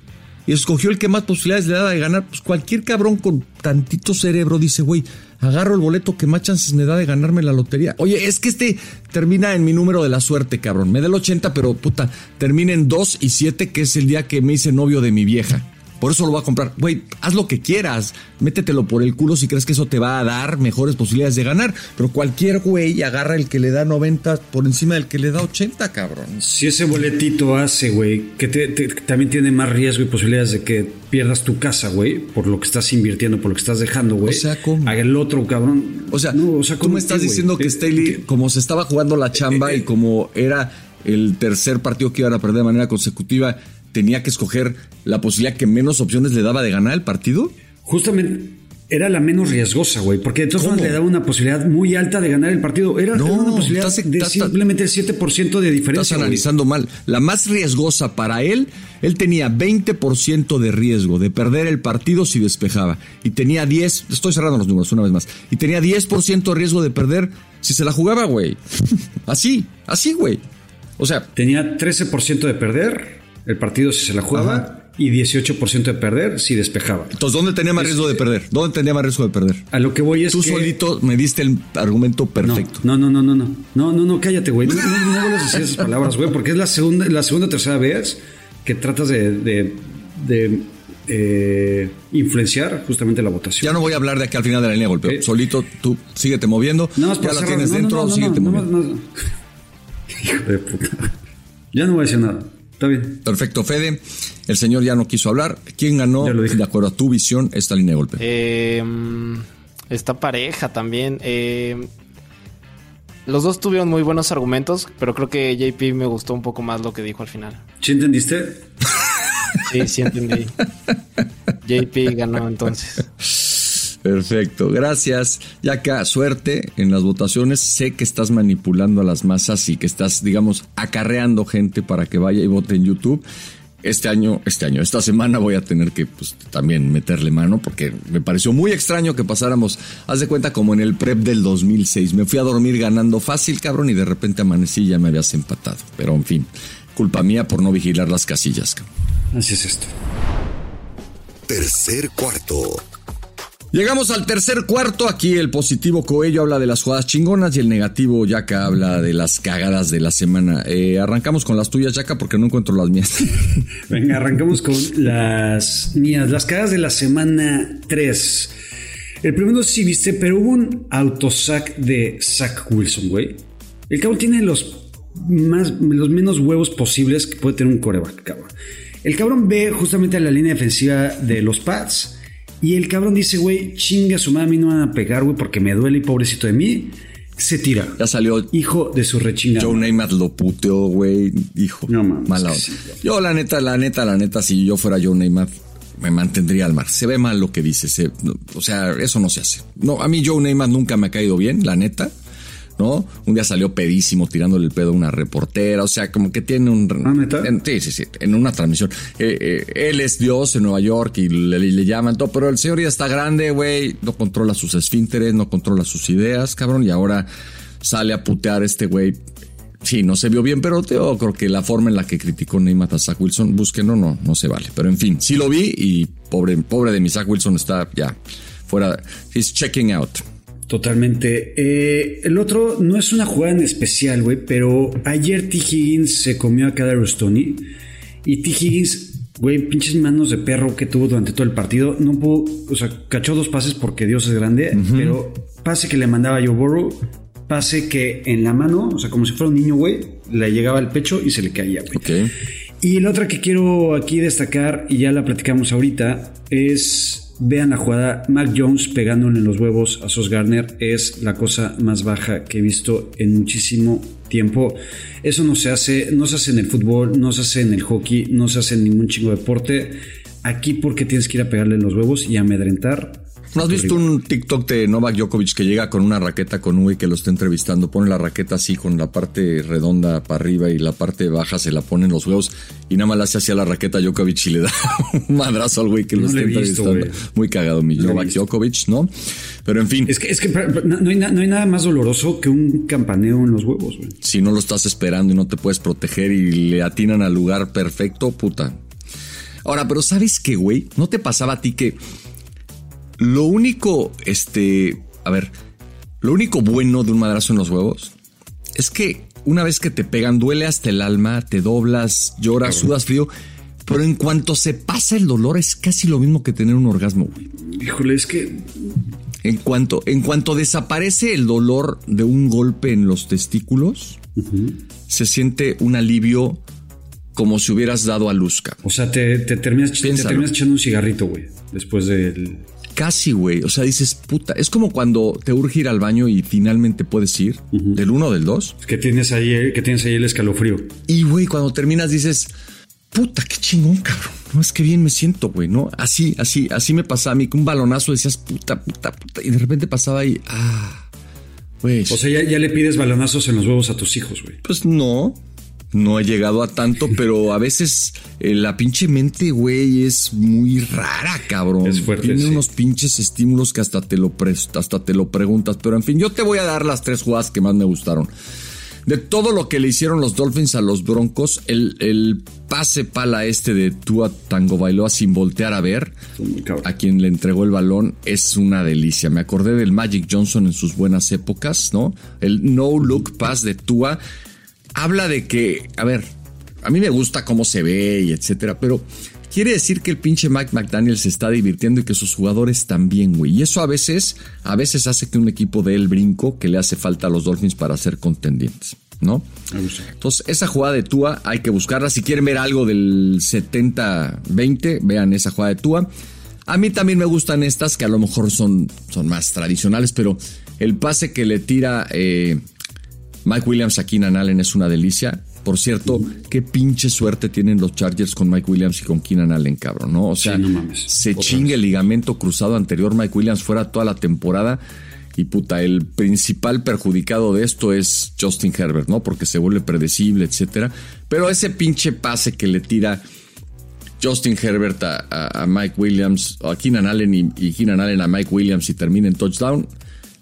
Y escogió el que más posibilidades le daba de ganar. Pues cualquier cabrón con tantito cerebro dice, güey, agarro el boleto que más chances me da de ganarme la lotería. Oye, es que este termina en mi número de la suerte, cabrón. Me da el 80, pero puta, termina en 2 y 7, que es el día que me hice novio de mi vieja. Por eso lo voy a comprar. Güey, haz lo que quieras. Métetelo por el culo si crees que eso te va a dar mejores posibilidades de ganar. Pero cualquier güey agarra el que le da 90 por encima del que le da 80, cabrón. Si ese boletito hace, güey, que te- te- que también tiene más riesgo y posibilidades de que pierdas tu casa, güey, por lo que estás invirtiendo, por lo que estás dejando, güey. O sea, ¿cómo? Haga el otro, cabrón. O sea, No, o sea, tú ¿cómo me estás qué, diciendo que Eh, Staley, como se estaba jugando la chamba y como era el tercer partido que iban a perder de manera consecutiva, tenía que escoger la posibilidad que menos opciones le daba de ganar el partido. Justamente era la menos riesgosa, güey, porque de todas formas le daba una posibilidad muy alta de ganar el partido. Era, No, era una posibilidad estás- de estás- simplemente el 7% de diferencia. Estás analizando mal. La más riesgosa para él, él tenía 20% de riesgo de perder el partido si despejaba. Y tenía 10, estoy cerrando los números una vez más. Y tenía 10% de riesgo de perder si se la jugaba, güey. así, así, güey. O sea, Tenía 13% de perder el partido si se la jugaba Ajá. y 18% de perder si despejaba. Entonces, ¿dónde tenía más riesgo de perder? ¿Dónde tenía más riesgo de perder? A lo que voy es Tú que... solito me diste el argumento perfecto. No, no, no, no, no. No, no, no, cállate, güey. No, no, no vuelvas a decir esas palabras, güey, porque es la segunda, la segunda o tercera vez que tratas de, de, de eh, influenciar justamente la votación. Ya no voy a hablar de aquí al final de la línea de golpeo. Eh, Solito, tú síguete moviendo. Nada más ya la tienes dentro, síguete moviendo. Hijo de puta. Ya no voy a decir nada. Está bien. Perfecto, Fede. El señor ya no quiso hablar. ¿Quién ganó, de acuerdo a tu visión, esta línea de golpeo? Eh, esta pareja también. eh, los dos tuvieron muy buenos argumentos, pero creo que JP me gustó un poco más lo que dijo al final. ¿Sí entendiste? Sí, sí entendí. JP ganó entonces. Perfecto, gracias. Yaka, suerte en las votaciones. Sé que estás manipulando a las masas y que estás, digamos, acarreando gente para que vaya y vote en YouTube. Este año, este año, esta semana voy a tener que pues, también meterle mano porque me pareció muy extraño que pasáramos, haz de cuenta, como en el prep del 2006. Me fui a dormir ganando fácil, cabrón, y de repente amanecí y ya me habías empatado. Pero en fin, culpa mía por no vigilar las casillas, cabrón. Así es esto. Tercer cuarto. Llegamos al tercer cuarto. Aquí el positivo Coello habla de las jugadas chingonas y el negativo Yaka habla de las cagadas de la semana. Eh, arrancamos con las tuyas, Yaka, porque no encuentro las mías. Venga, arrancamos con las mías, las cagas de la semana 3. El primero sí viste, pero hubo un autosack de Zach Wilson, güey. El cabrón tiene los, más, los menos huevos posibles que puede tener un coreback, cabrón. El cabrón ve justamente a la línea defensiva de los Pats y el cabrón dice, güey, chinga su mami, no van a pegar, güey, porque me duele y pobrecito de mí. Se tira. ya salió Hijo de su rechinga. Joe Namath lo puteó, güey. Hijo, No mames, mala sí. Yo, la neta, la neta, la neta, si yo fuera Joe Namath, me mantendría al mar. Se ve mal lo que dice. se- no, o sea, eso no se hace. No, a mí Joe Namath nunca me ha caído bien, la neta. ¿No? Un día salió pedísimo tirándole el pedo a una reportera. O sea, como que tiene un. Ah, en- sí, sí, sí. En una transmisión. Eh, eh, él es Dios en Nueva York y le, le llaman todo. Pero el señor ya está grande, güey. No controla sus esfínteres, no controla sus ideas, cabrón. Y ahora sale a putear este güey. Sí, no se vio bien, pero yo creo que la forma en la que criticó Neymar a Zach Wilson, búsquenlo, no, no se vale. Pero en fin, sí lo vi y pobre, pobre de mi Zach Wilson está ya fuera. He's checking out. Totalmente. Eh, el otro no es una jugada en especial, güey, pero ayer T. Higgins se comió a cada Tony y T. Higgins, güey, pinches manos de perro que tuvo durante todo el partido. No pudo, o sea, cachó dos pases porque Dios es grande, pero pase que le mandaba Joe Burrow, pase que en la mano, o sea, como si fuera un niño, güey, le llegaba al pecho y se le caía, güey. Ok. Y la otra que quiero aquí destacar, y ya la platicamos ahorita, es. Vean la jugada, Mac Jones pegándole en los huevos a Sos Garner es la cosa más baja que he visto en muchísimo tiempo. Eso no se hace, no se hace en el fútbol, no se hace en el hockey, no se hace en ningún chingo de deporte. Aquí porque tienes que ir a pegarle en los huevos y amedrentar. ¿No has visto un TikTok de Novak Djokovic que llega con una raqueta con un güey que lo está entrevistando? Pone la raqueta así con la parte redonda para arriba y la parte baja se la pone en los huevos y nada más le hace así a la raqueta a Djokovic y le da un madrazo al güey que lo No está lo entrevistando. Muy cagado mi No Novak. Djokovic, ¿no? Pero en fin, Es que, es que no, hay, no hay nada más doloroso que un campaneo en los huevos, güey. si no lo estás esperando y no te puedes proteger y le atinan al lugar perfecto, puta. Ahora, pero ¿sabes qué, güey? ¿No te pasaba a ti que lo único, este, a ver, lo único bueno de un madrazo en los huevos es que una vez que te pegan duele hasta el alma, te doblas, lloras, sudas frío, pero en cuanto se pasa el dolor es casi lo mismo que tener un orgasmo, güey. Híjole, es que En cuanto, en cuanto desaparece el dolor de un golpe en los testículos, se siente un alivio como si hubieras dado a luz. O sea, te, te terminas, te terminas echando un cigarrito, güey. Después del. Casi, güey. O sea, dices, puta. Es como cuando te urge ir al baño y finalmente puedes ir, del uno o del dos. Que tienes ahí, que tienes ahí el escalofrío. Y, güey, cuando terminas dices, puta, qué chingón, cabrón. No, es que bien me siento, güey, ¿no? Así, así, así me pasaba a mí, que un balonazo decías, puta, puta, puta. Y de repente pasaba ahí, ah, güey. O sea, ya, ya le pides balonazos en los huevos a tus hijos, güey. Pues no, no he llegado a tanto, pero a veces eh, la pinche mente, güey, es muy rara, cabrón. Es fuerte, Tiene sí. unos pinches estímulos que hasta te lo hasta te lo preguntas. Pero en fin, yo te voy a dar las tres jugadas que más me gustaron. De todo lo que le hicieron los Dolphins a los Broncos, el, el pase pala este de Tua Tango Bailoa sin voltear a ver a quien le entregó el balón es una delicia. Me acordé del Magic Johnson en sus buenas épocas, ¿no? El no look pass de Tua habla de que, a ver, a mí me gusta cómo se ve y etcétera, pero quiere decir que el pinche Mike McDaniel se está divirtiendo y que sus jugadores también, güey. Y eso a veces, a veces hace que un equipo dé el brinco que le hace falta a los Dolphins para ser contendientes, ¿no? Entonces, esa jugada de Tua hay que buscarla. Si quieren ver algo del 70-20, vean esa jugada de Tua. A mí también me gustan estas que a lo mejor son, son más tradicionales, pero el pase que le tira eh, Mike Williams a Keenan Allen es una delicia. Por cierto, qué pinche suerte tienen los Chargers con Mike Williams y con Keenan Allen, cabrón, ¿no? O sea, Sí, no mames. se Otra chingue el ligamento cruzado anterior Mike Williams fuera toda la temporada. Y puta, el principal perjudicado de esto es Justin Herbert, ¿no? Porque se vuelve predecible, etcétera. Pero ese pinche pase que le tira Justin Herbert a, a- a Mike Williams, o a Keenan Allen y, y Keenan Allen a Mike Williams y termina en touchdown,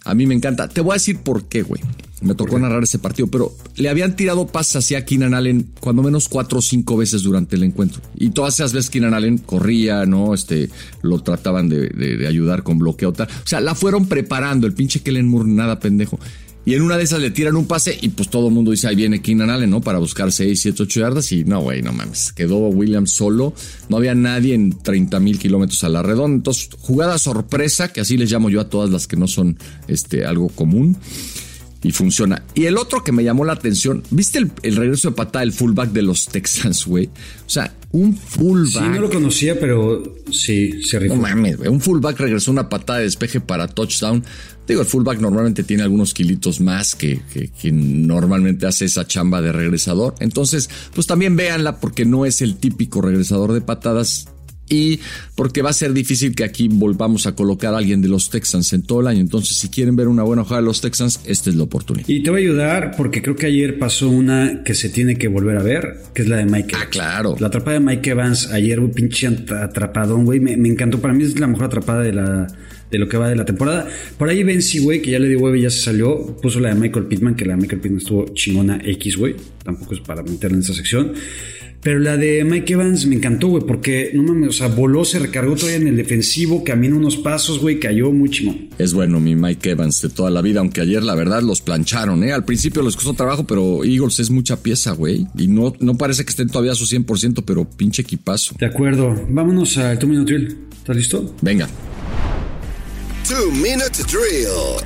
a mí me encanta. Te voy a decir por qué, güey. Me tocó narrar ese partido, pero le habían tirado pases así a Keenan Allen cuando menos cuatro o cinco veces durante el encuentro. Y todas esas veces Keenan Allen corría, ¿no? Este, lo trataban de, de- de ayudar con bloqueo tal. O sea, la fueron preparando. El pinche Kellen Moore, nada pendejo. Y en una de esas le tiran un pase y pues todo el mundo dice, ahí viene Keenan Allen, ¿no? Para buscar 6, 7, 8 yardas. Y no, güey, no mames. Quedó Williams solo. No había nadie en 30 mil kilómetros a la redonda. Entonces, jugada sorpresa, que así les llamo yo a todas las que no son este, algo común. Y funciona. Y el otro que me llamó la atención, ¿viste el, el regreso de patada del fullback de los Texans, güey? O sea, un fullback. Sí, no lo conocía, pero sí, se rifó. No mames, güey. Un fullback regresó una patada de despeje para touchdown. Digo, el fullback normalmente tiene algunos kilitos más que, que, que normalmente hace esa chamba de regresador. Entonces, pues también véanla porque no es el típico regresador de patadas. Y porque va a ser difícil que aquí volvamos a colocar a alguien de los Texans en todo el año. Entonces, si quieren ver una buena jugada de los Texans, esta es la oportunidad. Y te voy a ayudar porque creo que ayer pasó una que se tiene que volver a ver, que es la de Mike Evans. Ah, claro. La atrapada de Mike Evans ayer, güey, pinche atrapadón, güey. Me, me encantó. Para mí es la mejor atrapada de la de lo que va de la temporada. Por ahí Benzi, güey, que ya le dio huevo y ya se salió, puso la de Michael Pittman, que la de Michael Pittman estuvo chingona X, güey. Tampoco es para meterla en esa sección. Pero la de Mike Evans me encantó, güey, porque no mames, o sea, voló, se recargó todavía en el defensivo, caminó unos pasos, güey, cayó muy chimón. Es bueno mi Mike Evans de toda la vida, aunque ayer la verdad los plancharon, ¿eh? Al principio les costó trabajo, pero Eagles es mucha pieza, güey. Y no, no parece que estén todavía a su 100%, pero pinche equipazo. De acuerdo, vámonos al Two Minute Drill. ¿Estás listo? Venga. Two Minute Drill.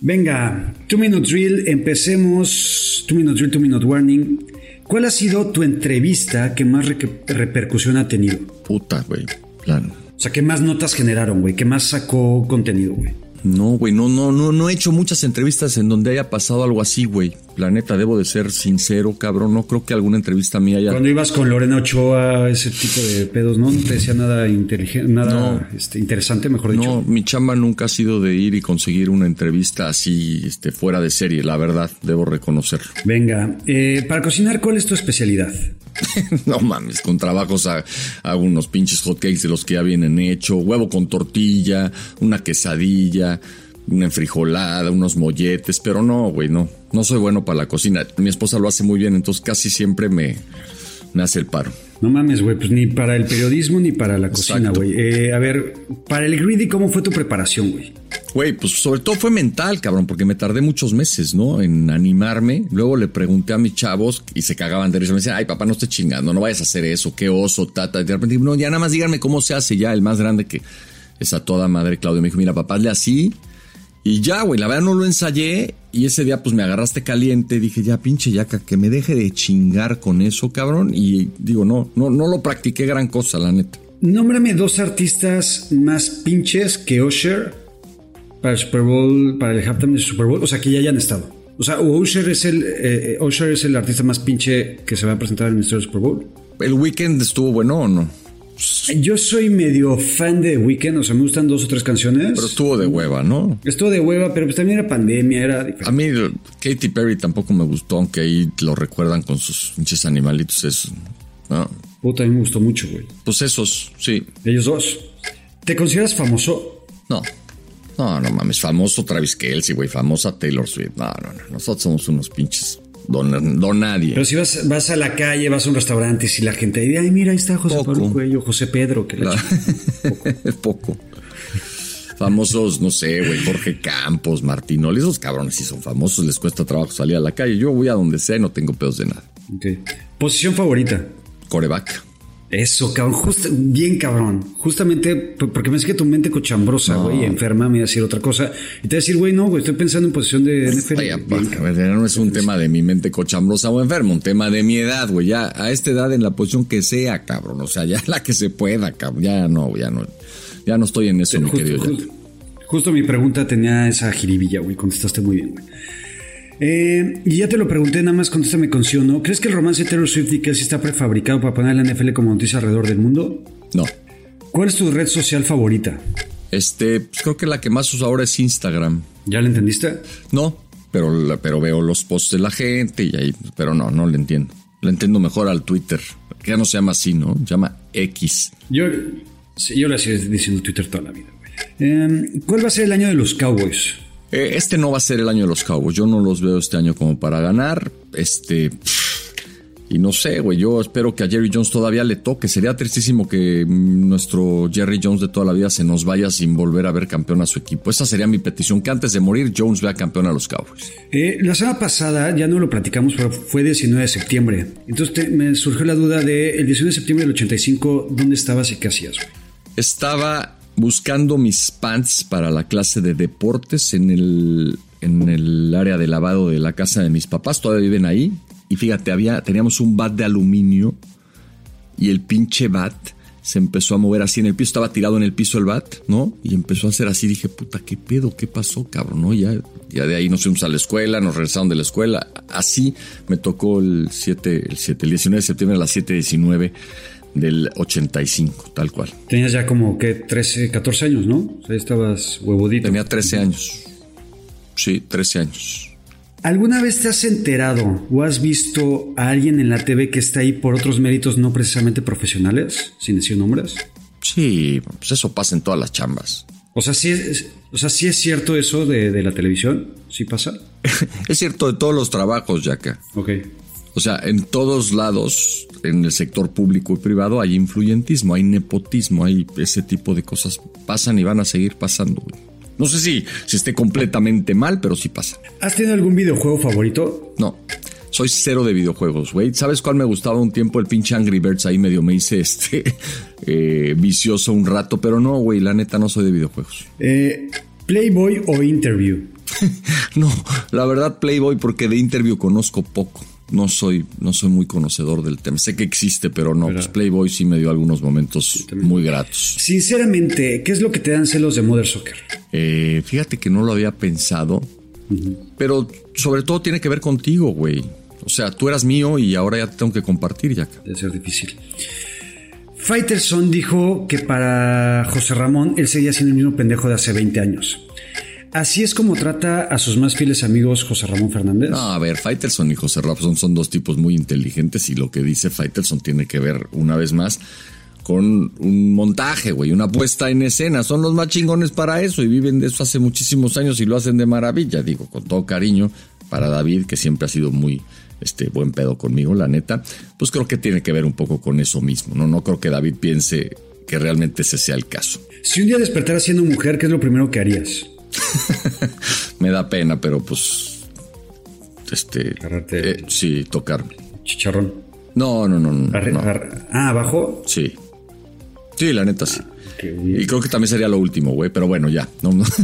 Venga, Two Minute Drill, empecemos. Two Minute Drill, Two Minute Warning. ¿Cuál ha sido tu entrevista que más repercusión ha tenido? Puta, güey. Claro. O sea, ¿qué más notas generaron, güey? ¿Qué más sacó contenido, güey? No, güey, no, no, no, no he hecho muchas entrevistas en donde haya pasado algo así, güey. La neta, debo de ser sincero, cabrón. No creo que alguna entrevista mía haya. Cuando ibas con Lorena Ochoa, ese tipo de pedos, ¿no? No te decía nada inteligente, nada este, interesante, mejor dicho. No, mi chamba nunca ha sido de ir y conseguir una entrevista así, este, fuera de serie, la verdad, debo reconocerlo. Venga, eh, para cocinar, ¿cuál es tu especialidad? no mames, con trabajos hago unos pinches hotcakes de los que ya vienen hechos, huevo con tortilla, una quesadilla, una enfrijolada, unos molletes, pero no, güey, no, no soy bueno para la cocina. Mi esposa lo hace muy bien, entonces casi siempre me, me hace el paro. No mames, güey, pues ni para el periodismo ni para la cocina, güey. Eh, a ver, para el greedy, ¿cómo fue tu preparación, güey? Güey, pues sobre todo fue mental, cabrón, porque me tardé muchos meses, ¿no? En animarme. Luego le pregunté a mis chavos y se cagaban de risa. Me decían, ay, papá, no estés chingando, no vayas a hacer eso, qué oso, tata. de repente, no, ya nada más díganme cómo se hace ya. El más grande que es a toda madre, Claudio, me dijo, mira, papá, hazle así. Y ya, güey, la verdad no lo ensayé. Y ese día, pues me agarraste caliente. Dije, ya, pinche yaca, que me deje de chingar con eso, cabrón. Y digo, no, no, no lo practiqué gran cosa, la neta. Nómbrame dos artistas más pinches que Usher para el Super Bowl, para el halftime de Super Bowl, o sea, que ya hayan estado. O sea, Usher es el, eh, Usher es el artista más pinche que se va a presentar en el Super Bowl. ¿El weekend estuvo bueno o no? Yo soy medio fan de Weekend, o sea, me gustan dos o tres canciones. Pero estuvo de hueva, ¿no? Estuvo de hueva, pero pues también era pandemia, era diferente. A mí Katy Perry tampoco me gustó, aunque ahí lo recuerdan con sus pinches animalitos, eso. ¿no? Puta, a mí me gustó mucho, güey. Pues esos, sí. Ellos dos. ¿Te consideras famoso? No. No, no mames, famoso Travis Kelsey, güey, famosa Taylor Swift. No, no, no, nosotros somos unos pinches don, don nadie. Pero si vas, vas a la calle, vas a un restaurante y si la gente dice, ay, mira, ahí está José Pablo Cuello, José Pedro, que la Es poco. Famosos, no sé, güey, Jorge Campos, Martinoli, esos cabrones sí son famosos, les cuesta trabajo salir a la calle. Yo voy a donde sea y no tengo pedos de nada. Posición favorita. Coreback. Eso, cabrón, bien cabrón. Justamente porque me que tu mente cochambrosa, güey, enferma, me iba a decir otra cosa. Y te voy a decir, güey, no, güey, estoy pensando en posición de NFL. no es un tema de mi mente cochambrosa o enferma, un tema de mi edad, güey. Ya a esta edad en la posición que sea, cabrón. O sea, ya la que se pueda, cabrón. Ya no, ya no. Ya no estoy en eso, mi querido. Justo, justo mi pregunta tenía esa jiribilla, güey. Contestaste muy bien, güey. Eh, y ya te lo pregunté, nada más contéstame con sí o no. ¿Crees que el romance Taylor Swift y Kelsey está prefabricado para poner la NFL como noticia alrededor del mundo? No. ¿Cuál es tu red social favorita? Este, pues creo que la que más uso ahora es Instagram. ¿Ya la entendiste? No, pero, pero veo los posts de la gente y ahí, pero no, no le entiendo. Le entiendo mejor al Twitter, que ya no se llama así, ¿no? Se llama X. Yo, yo le sigo diciendo Twitter toda la vida. Eh, ¿Cuál va a ser el año de los Cowboys? Eh, este no va a ser el año de los Cowboys. Yo no los veo este año como para ganar. Este. Y no sé, güey. Yo espero que a Jerry Jones todavía le toque. Sería tristísimo que nuestro Jerry Jones de toda la vida se nos vaya sin volver a ver campeón a su equipo. Esa sería mi petición: que antes de morir, Jones vea campeón a los Cowboys. Eh, la semana pasada, ya no lo platicamos, pero fue 19 de septiembre. Entonces me surgió la duda de el 19 de septiembre del 85, ¿dónde estabas y qué hacías, güey? Estaba buscando mis pants para la clase de deportes en el, en el área de lavado de la casa de mis papás. Todavía viven ahí. Y fíjate, había, teníamos un bat de aluminio y el pinche bat se empezó a mover así en el piso. Estaba tirado en el piso el bat, ¿no? Y empezó a hacer así. Dije, puta, ¿qué pedo? ¿Qué pasó, cabrón? ¿No? Ya, ya de ahí nos fuimos a la escuela, nos regresaron de la escuela. Así me tocó el 7, el 7, el 19 de septiembre a las 7.19 del 85, tal cual. Tenías ya como que 13, 14 años, ¿no? O sea, estabas huevudito. Tenía 13 años. Sí, 13 años. ¿Alguna vez te has enterado o has visto a alguien en la TV que está ahí por otros méritos no precisamente profesionales, sin decir nombres? Sí, pues eso pasa en todas las chambas. O sea, sí es, o sea, ¿sí es cierto eso de, de la televisión? ¿Sí pasa? es cierto de todos los trabajos, Yaka. Ok. O sea, en todos lados, en el sector público y privado, hay influyentismo, hay nepotismo, hay ese tipo de cosas. Pasan y van a seguir pasando. No sé si, si esté completamente mal, pero sí pasa. ¿Has tenido algún videojuego favorito? No, soy cero de videojuegos, güey. ¿Sabes cuál me gustaba un tiempo? El pinche Angry Birds ahí medio me hice este eh, vicioso un rato, pero no, güey, la neta no soy de videojuegos. Eh, ¿Playboy o Interview? no, la verdad Playboy porque de Interview conozco poco. No soy, no soy muy conocedor del tema. Sé que existe, pero no. Pero- Pues Playboy sí me dio algunos momentos muy gratos. Sinceramente, ¿qué es lo que te dan celos de Mother Soccer? Eh, fíjate que no lo había pensado, pero sobre todo tiene que ver contigo, güey. O sea, tú eras mío y ahora ya te tengo que compartir, Yaka. Debe ser difícil. Faitelson dijo que para José Ramón él seguía siendo el mismo pendejo de hace 20 años. Así es como trata a sus más fieles amigos José Ramón Fernández. No, a ver, Faitelson y José Rapson son dos tipos muy inteligentes y lo que dice Faitelson tiene que ver una vez más con un montaje, güey, una puesta en escena. Son los más chingones para eso y viven de eso hace muchísimos años y lo hacen de maravilla, digo, con todo cariño para David, que siempre ha sido muy este buen pedo conmigo, la neta. Pues creo que tiene que ver un poco con eso mismo, ¿no? No creo que David piense que realmente ese sea el caso. Si un día despertaras siendo mujer, ¿qué es lo primero que harías? Me da pena, pero pues este eh, sí, tocarme. Chicharrón. No, no, no, no. Arre- no. ah, abajo. Sí. Sí, la neta sí. Bien. Y creo que también sería lo último, güey, pero bueno, ya. No, no.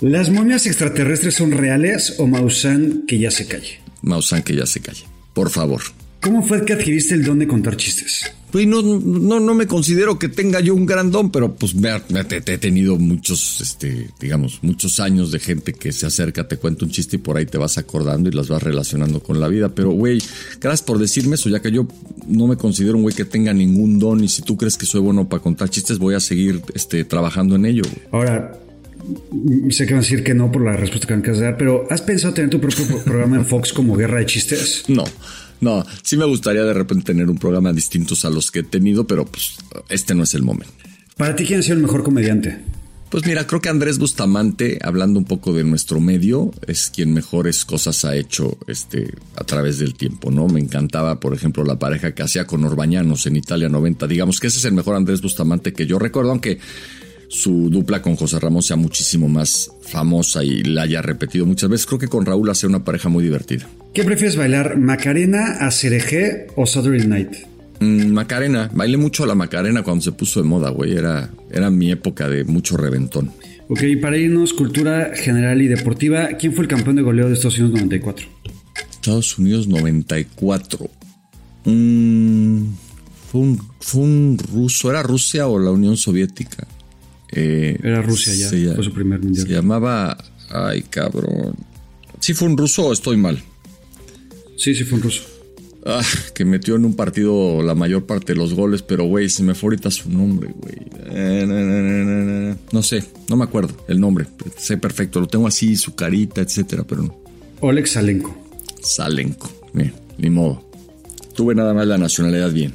¿Las momias extraterrestres son reales o Maussan que ya se calle? Mausan que ya se calle. Por favor. ¿Cómo fue que adquiriste el don de contar chistes? Pues no, no, no me considero que tenga yo un gran don, pero pues me, he tenido muchos, este, digamos, muchos años de gente que se acerca, te cuenta un chiste y por ahí te vas acordando y las vas relacionando con la vida. Pero, güey, gracias por decirme eso, ya que yo no me considero un güey que tenga ningún don y si tú crees que soy bueno para contar chistes, voy a seguir, este, trabajando en ello. Ahora, sé que van a decir que no por la respuesta que me acabas de dar, pero ¿has pensado tener tu propio pro- programa en Fox como Guerra de Chistes? No, no, sí me gustaría de repente tener un programa distintos a los que he tenido, pero pues este no es el momento. Para ti, ¿quién ha sido el mejor comediante? Pues mira, creo que Andrés Bustamante, hablando un poco de nuestro medio, es quien mejores cosas ha hecho este, a través del tiempo, ¿no? Me encantaba, por ejemplo, la pareja que hacía con Orbañanos en Italia 90. Digamos que ese es el mejor Andrés Bustamante que yo recuerdo, aunque su dupla con José Ramón sea muchísimo más famosa y la haya repetido muchas veces. Creo que con Raúl hace una pareja muy divertida. ¿Qué prefieres bailar, Macarena, Acerejé o Saturday Night? Mm, Macarena, bailé mucho la Macarena cuando se puso de moda, güey. Era, era mi época de mucho reventón. Ok, para irnos, cultura general y deportiva, ¿quién fue el campeón de goleo de Estados Unidos 94? Estados Unidos 94. Mm, fue, un, fue un ruso. ¿Era Rusia o la Unión Soviética? Eh, Era Rusia ya, fue su primer mundial. Se llamaba. Ay, cabrón. ¿Sí fue un ruso o estoy mal? Sí, sí, fue un ruso. Ah, que metió en un partido la mayor parte de los goles, pero güey, se me fue ahorita su nombre, güey. Eh, na, na, na, na, na. No sé, no me acuerdo el nombre. Sé perfecto, lo tengo así, su carita, etcétera, pero no. Oleg Salenko. Salenko. Bien, ni modo. Tuve nada más la nacionalidad bien.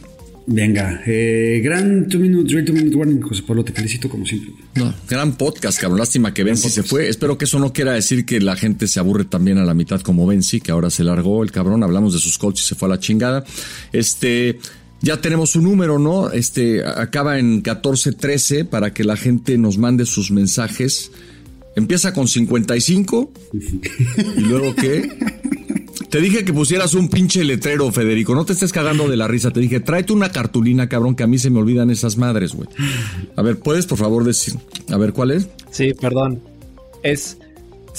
Venga, eh, gran 2 minute drill, 2 minute warning. José Pablo, te felicito como siempre. No, gran podcast, cabrón. Lástima que Benzi se fue. Espero que eso no quiera decir que la gente se aburre también a la mitad como Benzi, que ahora se largó el cabrón. Hablamos de sus coches y se fue a la chingada. Este, ya tenemos un número, ¿no? Este, acaba en 1413 para que la gente nos mande sus mensajes. Empieza con 55 y luego qué? Te dije que pusieras un pinche letrero, Federico. No te estés cagando de la risa. Te dije, tráete una cartulina, cabrón, que a mí se me olvidan esas madres, güey. A ver, ¿puedes por favor decir? A ver, ¿cuál es? Sí, perdón. Es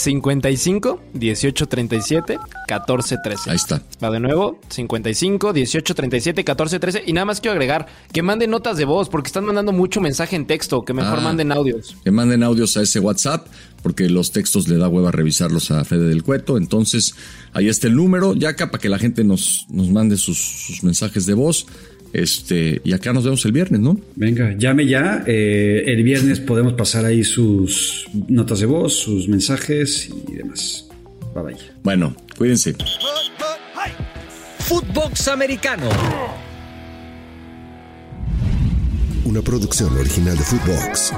55 18 37 14 13. Ahí está. Va de nuevo, 55 18 37 14 13. Y nada más quiero agregar que manden notas de voz, porque están mandando mucho mensaje en texto, que mejor Ah. manden audios. Que manden audios a ese WhatsApp, porque los textos le da hueva revisarlos a Fede del Cueto. Entonces, ahí está el número, ya acá para que la gente nos, nos mande sus, sus mensajes de voz. Este, y acá nos vemos el viernes, ¿no? Venga, llame ya. Eh, el viernes podemos pasar ahí sus notas de voz, sus mensajes y demás. Bye bye. Bueno, cuídense. Footbox Americano. Una producción original de Footbox.